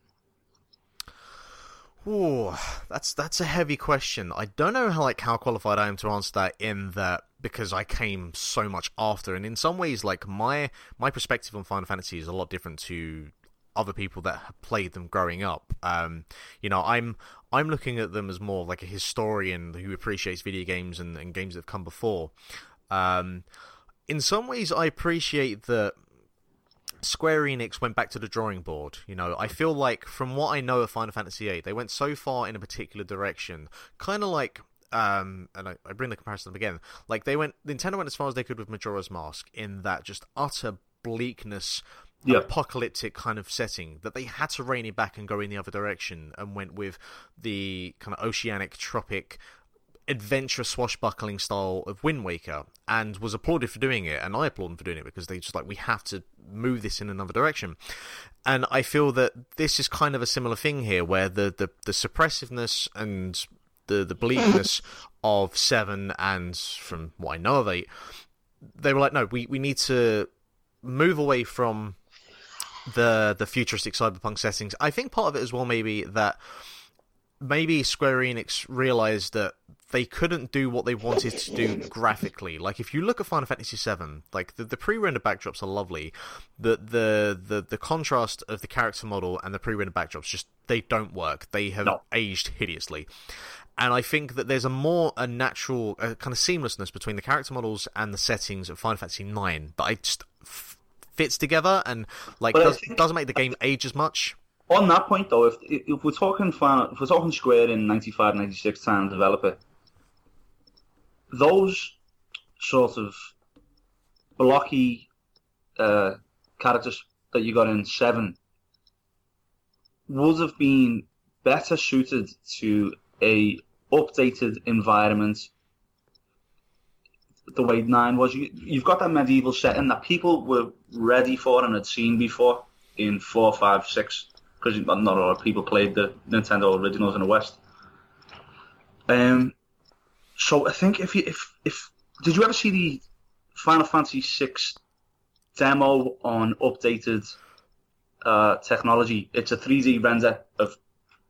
Ooh, that's that's a heavy question. I don't know how like how qualified I am to answer that in that because I came so much after, and in some ways, like my my perspective on Final Fantasy is a lot different to other people that have played them growing up. Um, you know, I'm I'm looking at them as more like a historian who appreciates video games and, and games that have come before. Um, in some ways, I appreciate that Square Enix went back to the drawing board. You know, I feel like from what I know of Final Fantasy VIII, they went so far in a particular direction, kind of like. Um, and I, I bring the comparison up again. Like they went, Nintendo went as far as they could with Majora's Mask in that just utter bleakness, yep. apocalyptic kind of setting that they had to rein it back and go in the other direction and went with the kind of oceanic, tropic, adventure swashbuckling style of Wind Waker and was applauded for doing it and I applaud them for doing it because they just like we have to move this in another direction. And I feel that this is kind of a similar thing here where the the, the suppressiveness and the the bleakness of 7 and from what I know of 8 they were like no we we need to move away from the the futuristic cyberpunk settings. I think part of it as well maybe that maybe Square Enix realized that they couldn't do what they wanted to do graphically. Like if you look at Final Fantasy VII, like the, the pre-rendered backdrops are lovely, the, the the the contrast of the character model and the pre-rendered backdrops just they don't work. They have no. aged hideously. And I think that there's a more a natural a kind of seamlessness between the character models and the settings of Final Fantasy IX that I just f- fits together and like does, think- doesn't make the game age as much. On that point, though, if if we're talking Final, if we're talking Square in 95, 96 time developer, those sort of blocky uh, characters that you got in Seven would have been better suited to a updated environment. The way Nine was, you, you've got that medieval setting that people were ready for and had seen before in four, five, six because not a lot of people played the Nintendo originals in the West. Um, so I think if you if if did you ever see the Final Fantasy VI demo on updated uh, technology? It's a 3D render of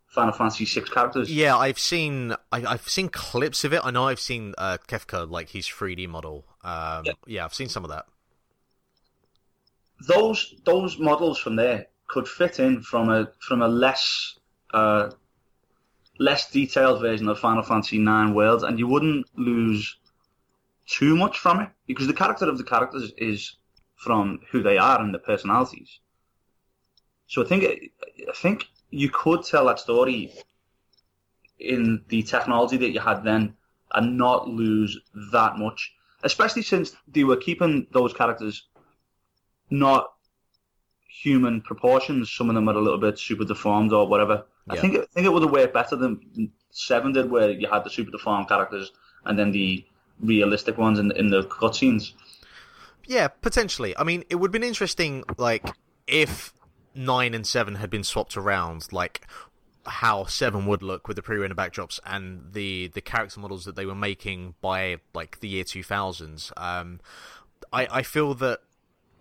Final Fantasy VI characters. Yeah, I've seen I, I've seen clips of it. I know I've seen uh, Kefka like his 3D model. Um, Yeah. yeah, I've seen some of that. those those models from there could fit in from a from a less uh, less detailed version of Final Fantasy IX Worlds, and you wouldn't lose too much from it because the character of the characters is from who they are and their personalities. So I think I think you could tell that story in the technology that you had then and not lose that much, especially since they were keeping those characters not human proportions. Some of them are a little bit super deformed or whatever. I Yeah. think I think it would have worked better than Seven did, where you had the super deformed characters and then the realistic ones in, in the cutscenes. Yeah, potentially. I mean, it would have been interesting, like, if nine and seven had been swapped around, like how seven would look with the pre-render backdrops and the the character models that they were making by like the year two thousands. Um, I I feel that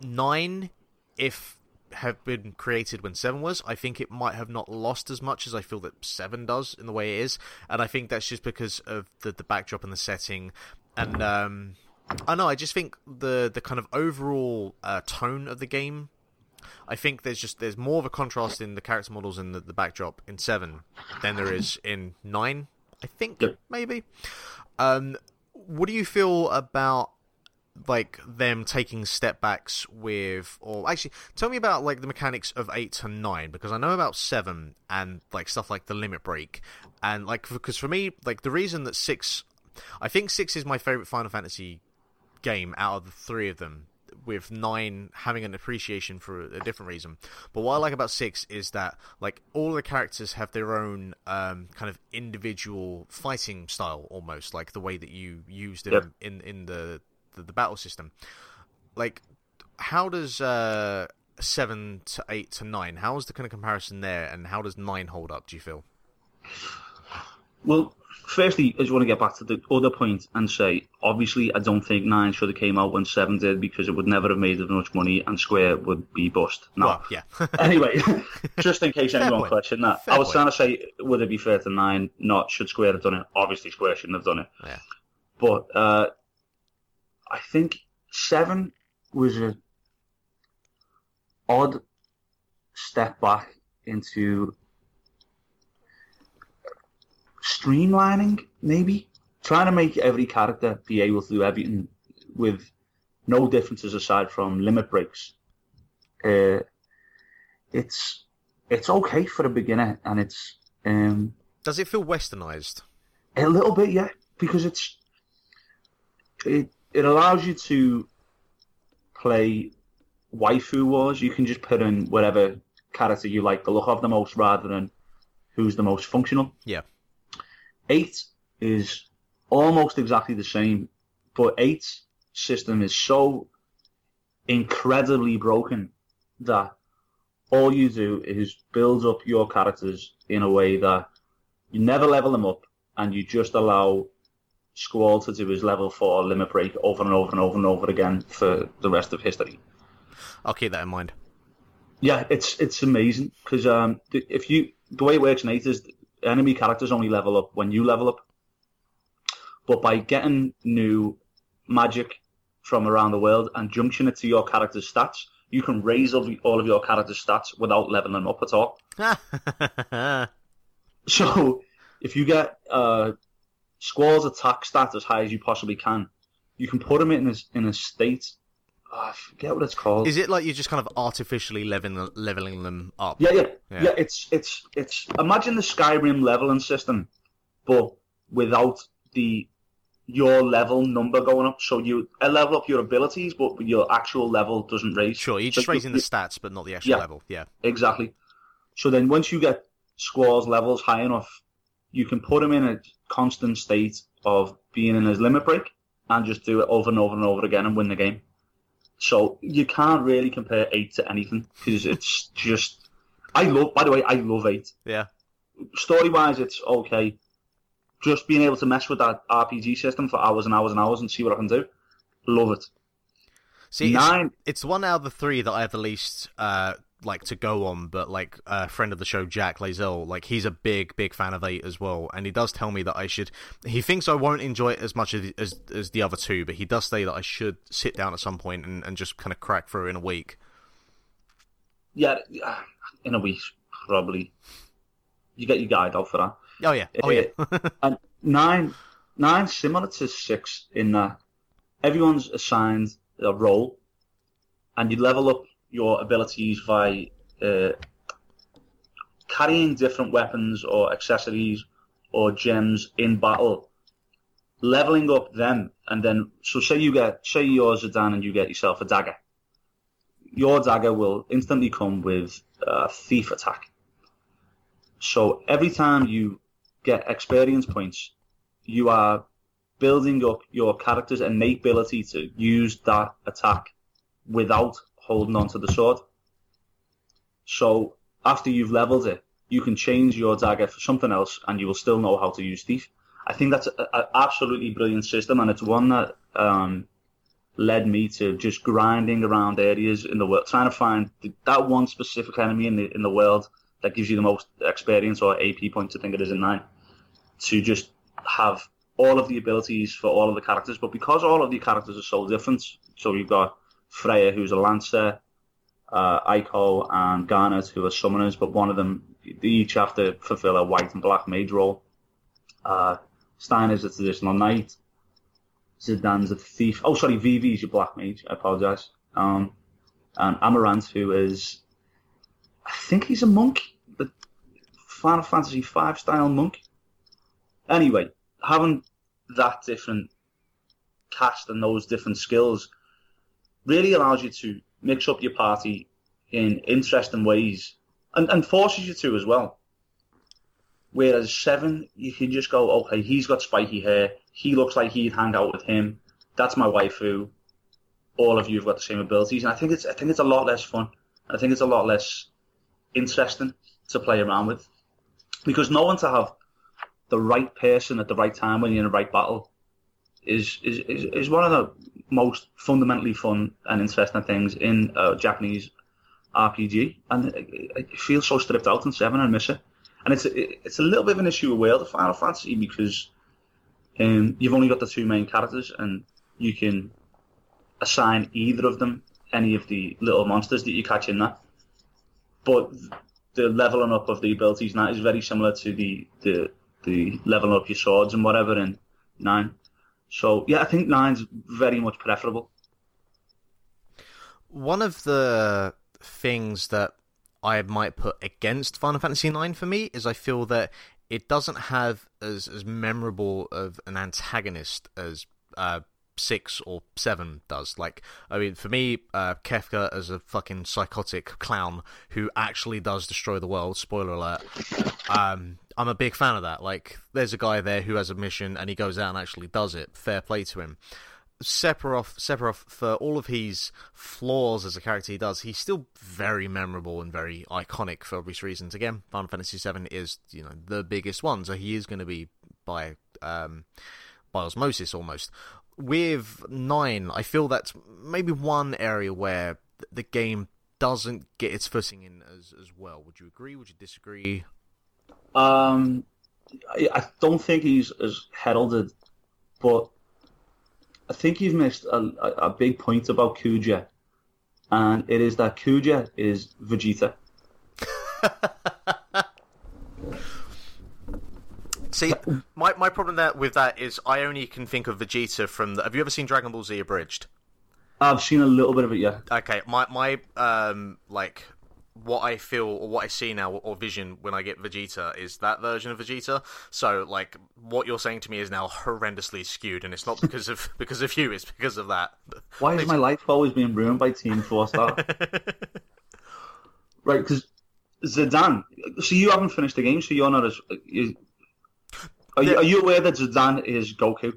nine, if have been created when seven was, I think it might have not lost as much as I feel that seven does in the way it is, and I think that's just because of the the backdrop and the setting, and um, I know I just think the the kind of overall uh, tone of the game. I think there's just there's more of a contrast in the character models and the, the backdrop in seven than there is in nine. I think Yep. maybe. Um, what do you feel about like them taking step backs with or actually tell me about like the mechanics of 8 to 9 because I know about 7 and like stuff like the limit break and like because for me like the reason that 6 I think 6 is my favorite Final Fantasy game out of the three of them with 9 having an appreciation for a different reason but what I like about 6 is that like all the characters have their own um, kind of individual fighting style almost like the way that you use them Yep. in in the the, the battle system. Like, how does uh, seven to eight to nine? How is the kind of comparison there, and how does nine hold up? Do you feel? Well, firstly, I just want to get back to the other point and say, obviously, I don't think nine should have came out when seven did because it would never have made as much money and Square would be bust. No. Well, yeah, anyway, just in case anyone point. questioned that, Fair I was point. trying to say, would it be fair to nine? Not should Square have done it? Obviously, Square shouldn't have done it. Yeah. But uh, I think seven was a odd step back into streamlining, maybe trying to make every character be able to do everything with no differences aside from limit breaks. Uh, it's it's okay for a beginner, and it's um, does it feel westernized? a little bit, yeah, because it's it it allows you to play waifu wars. You can just put in whatever character you like the look of the most, rather than who's the most functional. Yeah, Eight is almost exactly the same, but eight's system is so incredibly broken that all you do is build up your characters in a way that you never level them up and you just allow Squall to do his level four limit break over and over and over and over again for the rest of history. I'll keep that in mind. Yeah, it's it's amazing because um, if you the way it works in eight is enemy characters only level up when you level up, but by getting new magic from around the world and junction it to your character's stats, you can raise all, all of your character's stats without leveling them up at all. So if you get uh, Squall's attack stat as high as you possibly can, you can put him in a, in a state oh, I forget what it's called. Is it like you're just kind of artificially leveling leveling them up? Yeah, yeah, Yeah. yeah, It's it's it's imagine the Skyrim leveling system, but without the your level number going up. So you level up your abilities, but your actual level doesn't raise. Sure, you're So just raising the stats, but not the actual Yeah. level. Yeah. Exactly. So then once you get Squall's levels high enough, you can put him in a constant state of being in his limit break and just do it over and over and over again and win the game. So you can't really compare eight to anything because it's just. I love. By the way, I love eight. Yeah. Story wise, it's okay. Just being able to mess with that RPG system for hours and hours and hours and see what I can do. Love it. See, it's, Nine. it's one out of the three that I have the least uh like to go on, but like a friend of the show, Jack Lazell, like he's a big, big fan of eight as well, and he does tell me that I should. He thinks I won't enjoy it as much as as, as the other two, but he does say that I should sit down at some point and, and just kind of crack through in a week. Yeah, in a week probably. You get your guide out for that. Oh yeah, oh yeah, uh, and nine, nine similar to six in that everyone's assigned a role, and you level up your abilities by uh, carrying different weapons or accessories or gems in battle, leveling up them, and then so say you get say you're Zidane and you get yourself a dagger. Your dagger will instantly come with a thief attack. So every time you get experience points, you are building up your character's innate ability to use that attack without holding onto the sword. So after you've leveled it, you can change your dagger for something else, and you will still know how to use thief. I think that's an absolutely brilliant system, and it's one that um, led me to just grinding around areas in the world, trying to find th- that one specific enemy in the in the world that gives you the most experience or AP points. I think it is in nine to just have all of the abilities for all of the characters. But because all of the characters are so different, so you've got Freya, who's a lancer, uh, Eiko and Garnet, who are summoners, but one of them, they each have to fulfill a white and black mage role. Uh, Stein is a traditional knight. Zidane's a thief. Oh, sorry, Vivi's your black mage. I apologize. Um, and Amarant, who is, I think he's a monk, the Final Fantasy V style monk. Anyway, having that different cast and those different skills really allows you to mix up your party in interesting ways and, and forces you to as well. Whereas seven, you can just go, okay, he's got spiky hair. He looks like he'd hang out with him. That's my waifu. All of you have got the same abilities, and I think it's I think it's a lot less fun. I think it's a lot less interesting to play around with because knowing to have the right person at the right time when you're in the right battle is is, is, is one of the most fundamentally fun and interesting things in a Japanese RPG, and it, it feels so stripped out in Seven. I miss it, and it's a, it's a little bit of an issue with World of Final Fantasy because um, you've only got the two main characters, and you can assign either of them any of the little monsters that you catch in that. But the leveling up of the abilities now is very similar to the the the leveling up your swords and whatever in nine. So yeah, I think nine's very much preferable. One of the things that I might put against Final Fantasy IX for me is I feel that it doesn't have as as memorable of an antagonist as uh, six or seven does. Like, I mean, for me, uh, Kefka as a fucking psychotic clown who actually does destroy the world. Spoiler alert. Um, I'm a big fan of that. Like, there's a guy there who has a mission and he goes out and actually does it. Fair play to him. Sephiroth, Sephiroth, for all of his flaws as a character he does, he's still very memorable and very iconic for obvious reasons. Again, Final Fantasy VII is, you know, the biggest one, so he is going to be by um, by osmosis almost. With nine, I feel that's maybe one area where the game doesn't get its footing in as as well. Would you agree? Would you disagree? Um, I, I don't think he's as heralded, but I think you've missed a, a, a big point about Kuja, and it is that Kuja is Vegeta. See, my my problem that with that is I only can think of Vegeta from. The, have you ever seen Dragon Ball Z abridged? I've seen a little bit of it. Yeah, Okay, my my um like what I feel or what I see now or vision when I get Vegeta is that version of Vegeta. So like what you're saying to me is now horrendously skewed, and it's not because of because of you. It's because of that. why is my life always being ruined by Team Four Star? right, because Zidane. So you haven't finished the game, so you're not as. You, are, you, are you aware that Zidane is Goku?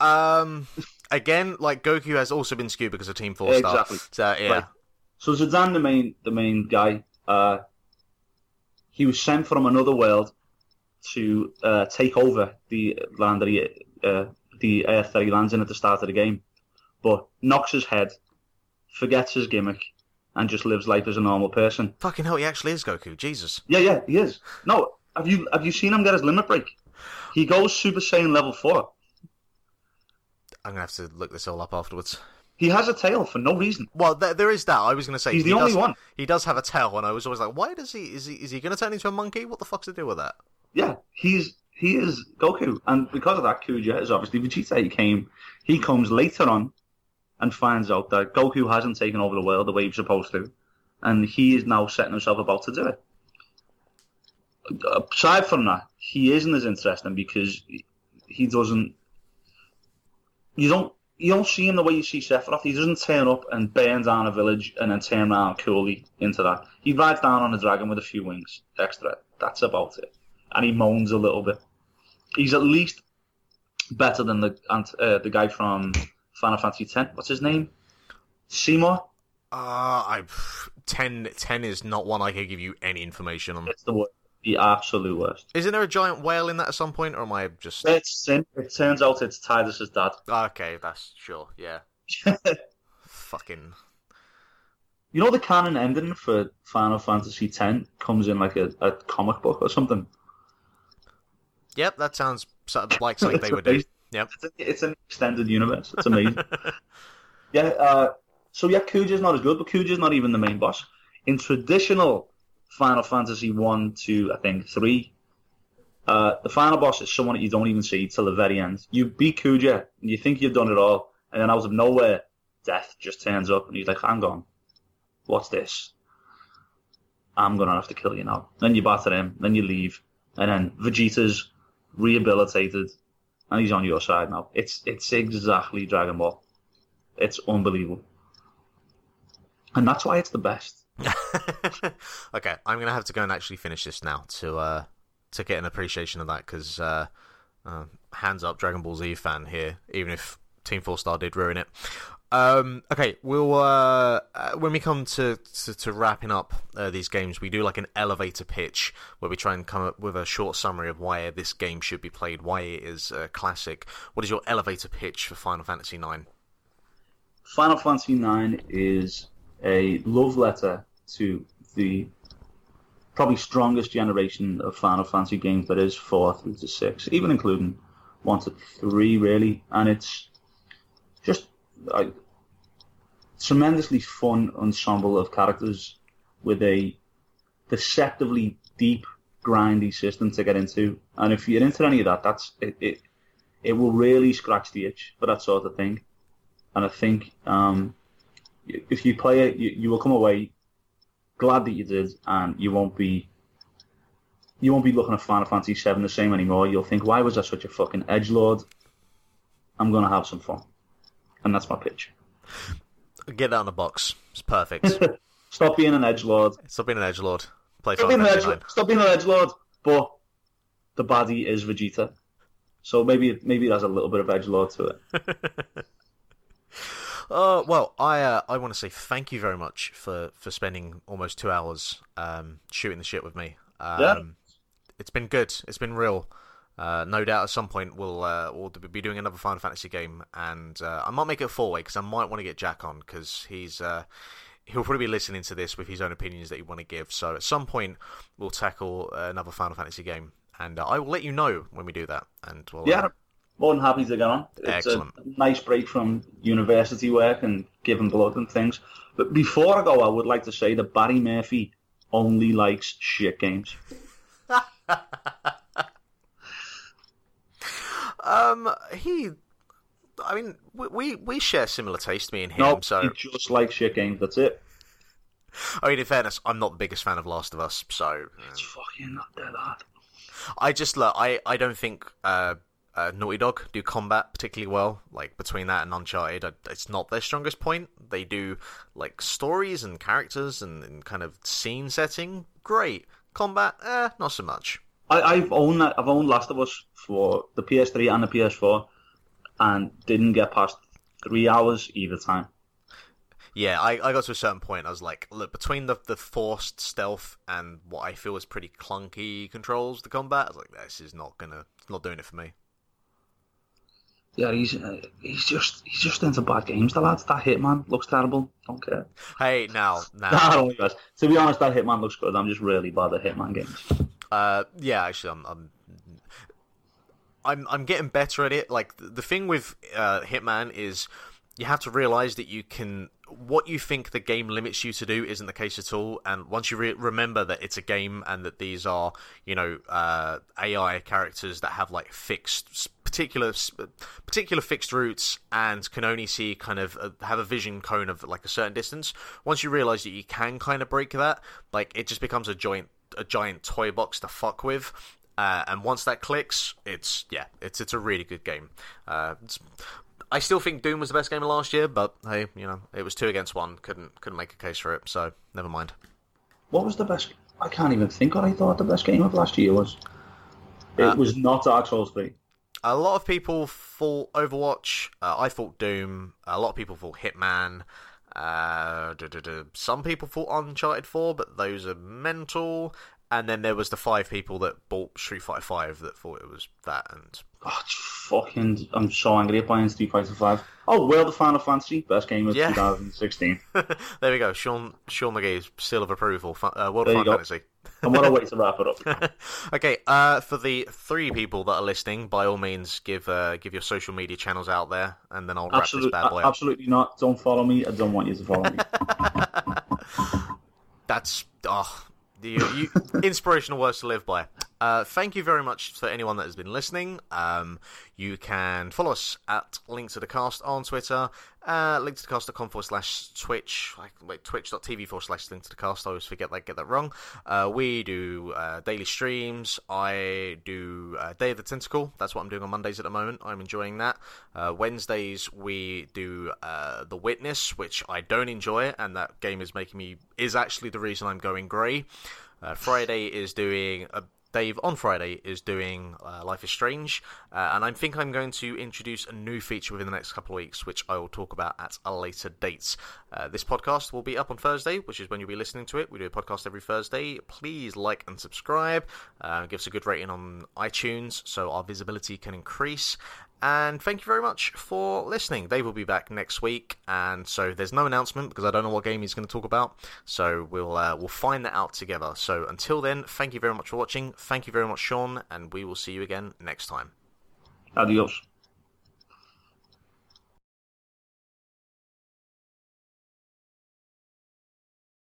Um, again, like Goku has also been skewed because of Team Four Star. Exactly. So yeah. Right. So Zidane, the main the main guy, uh, he was sent from another world to uh, take over the land that he, uh, the earth that he lands in at the start of the game, but knocks his head, forgets his gimmick, and just lives life as a normal person. Fucking hell, he actually is Goku. Jesus. Yeah, yeah, he is. No, have you have you seen him get his limit break? He goes Super Saiyan level four. I'm gonna have to look this all up afterwards. He has a tail for no reason. Well, there, there is that. I was going to say He's he the only does, one. He does have a tail, and I was always like, why does he? Is he? Is he going to turn into a monkey? What the fuck's the do with that? Yeah, he's he is Goku, and because of that, Kuja is obviously Vegeta. He came, he comes later on, and finds out that Goku hasn't taken over the world the way he's supposed to, and he is now setting himself about to do it. Aside from that, he isn't as interesting because he doesn't. You don't. You don't see him the way you see Sephiroth. He doesn't turn up and burn down a village and then turn around coolly into that. He rides down on a dragon with a few wings extra. That's about it. And he moans a little bit. He's at least better than the uh, the guy from Final Fantasy X. What's his name? Seymour. Uh, I 10, 10 is not one I can give you any information on. It's the wor- the absolute worst. Isn't there a giant whale in that at some point, or am I just It's it turns out it's Tidus's dad. okay? That's sure, yeah. Fucking You know the canon ending for Final Fantasy X comes in like a, a comic book or something. yep. That sounds so- like something they It's would do. Yep. It's, a, it's an extended universe. It's amazing. yeah. Uh, so yeah, Kuja's not as good, but Kuja's not even the main boss. In traditional Final Fantasy one, two, I think three, uh, the final boss is someone that you don't even see till the very end. You beat Kuja, and you think you've done it all, and then out of nowhere, death just turns up, and he's like, "Hang on, what's this? I'm gonna have to kill you now." Then you batter him, then you leave, and then Vegeta's rehabilitated, and he's on your side now. It's it's exactly Dragon Ball. It's unbelievable, and that's why it's the best. okay, I'm gonna have to go and actually finish this now to uh to get an appreciation of that because uh, uh, hands up, Dragon Ball Z fan here, even if Team Four Star did ruin it. Um, okay, we'll uh, uh, when we come to to, to wrapping up uh, these games, we do like an elevator pitch where we try and come up with a short summary of why this game should be played, why it is a classic. What is your elevator pitch for Final Fantasy IX? Final Fantasy IX is a love letter to the probably strongest generation of Final Fantasy games that is four through to six, even including one to three, really. And it's just a tremendously fun ensemble of characters with a deceptively deep, grindy system to get into. And if you're into any of that, that's it. It, it will really scratch the itch for that sort of thing. And I think um, if you play it, you, you will come away glad that you did, and you won't be you won't be looking at Final Fantasy VII the same anymore. You'll think, why was I such a fucking edge lord? I'm gonna have some fun, and that's my pitch. Get that on the box. It's perfect. Stop being an edge lord. Stop being an edge lord. Play Stop being edge. Stop being an edge lord. But the baddie is Vegeta, so maybe maybe there's a little bit of edge lord to it. Uh, well, I uh, I want to say thank you very much for, for spending almost two hours um, shooting the shit with me. Um, Yeah. It's been good. It's been real. Uh, no doubt at some point we'll uh, we'll be doing another Final Fantasy game, and uh, I might make it a four way because I might want to get Jack on because he's uh, he'll probably be listening to this with his own opinions that he want to give. So at some point we'll tackle another Final Fantasy game, and uh, I will let you know when we do that. And we'll, Yeah, uh, more than happy to get on. It's Excellent. a nice break from university work and giving blood and things. But before I go, I would like to say that Barry Murphy only likes shit games. Um, he I mean, we we, share similar taste, me and him. No, so he just like shit games. That's it. I mean, in fairness, I'm not the biggest fan of Last of Us, so It's fucking not that hard. I just look. I I don't think uh, uh, Naughty Dog do combat particularly well. Like between that and Uncharted, I, it's not their strongest point. They do like stories and characters and, and kind of scene setting. Great combat, eh, not so much. I, I've owned that. I've owned Last of Us for the PS3 and the PS4, and didn't get past three hours either time. Yeah, I, I got to a certain point. I was like, look, between the the forced stealth and what I feel is pretty clunky controls the combat, I was like, this is not gonna, it's not doing it for me. Yeah, he's uh, he's just he's just into bad games. The lads, that Hitman looks terrible. Don't care. Hey, now, now, does. To be honest, that Hitman looks good. I'm just really bad at Hitman games. Uh, yeah, actually, I'm, I'm, I'm, I'm getting better at it. Like the, thing with uh, Hitman is, you have to realize that you can. What you think the game limits you to do isn't the case at all. And once you re- remember that it's a game and that these are, you know, uh, AI characters that have like fixed particular particular fixed routes and can only see kind of uh have a vision cone of like a certain distance. Once you realize that you can kind of break that, like it just becomes a giant a giant toy box to fuck with. Uh, and once that clicks, it's yeah, it's it's a really good game. Uh, I still think Doom was the best game of last year, but hey, you know, it was two against one. Couldn't couldn't make a case for it, so never mind. What was the best? I can't even think what I thought the best game of last year was. It Uh, was not Dark Souls 3. A lot of people thought Overwatch. Uh, I thought Doom. A lot of people thought Hitman. Uh. Some people thought Uncharted 4, but those are mental. And then there was the five people that bought Street Fighter 5 that thought it was that. And Oh, fucking! I'm so angry at buying Street Fighter 5. Oh, World of Final Fantasy, best game of Yeah. 2016. there we go. Sean Sean McGee's seal of approval. Uh, World There of Final. Fantasy. and what a way to wrap it up. okay, uh, for the three people that are listening, by all means, give uh, give your social media channels out there, and then I'll wrap Absolute, this bad boy up. absolutely not. Don't follow me. I don't want you to follow me. That's oh, the you, inspirational words to live by. Uh, thank you very much for anyone that has been listening. Um, you can follow us at Link to the Cast on Twitter, uh, cast.com forward slash Twitch, like, wait, twitch.tv forward slash Link to the Cast. I always forget that, get that wrong. Uh, we do uh, daily streams. I do uh, Day of the Tentacle. That's what I'm doing on Mondays at the moment. I'm enjoying that. Uh, Wednesdays we do uh, The Witness, which I don't enjoy, and that game is making me is actually the reason I'm going grey. Uh, Friday is doing a Dave on Friday is doing uh, Life is Strange, uh, and I think I'm going to introduce a new feature within the next couple of weeks, which I will talk about at a later date. Uh, this podcast will be up on Thursday, which is when you'll be listening to it. We do a podcast every Thursday. Please like and subscribe. Uh, give us a good rating on iTunes so our visibility can increase. And thank you very much for listening. Dave will be back next week, and so there's no announcement because I don't know what game he's going to talk about. So we'll uh, we'll find that out together. So until then, thank you very much for watching. Thank you very much, Sean, and we will see you again next time. Adios.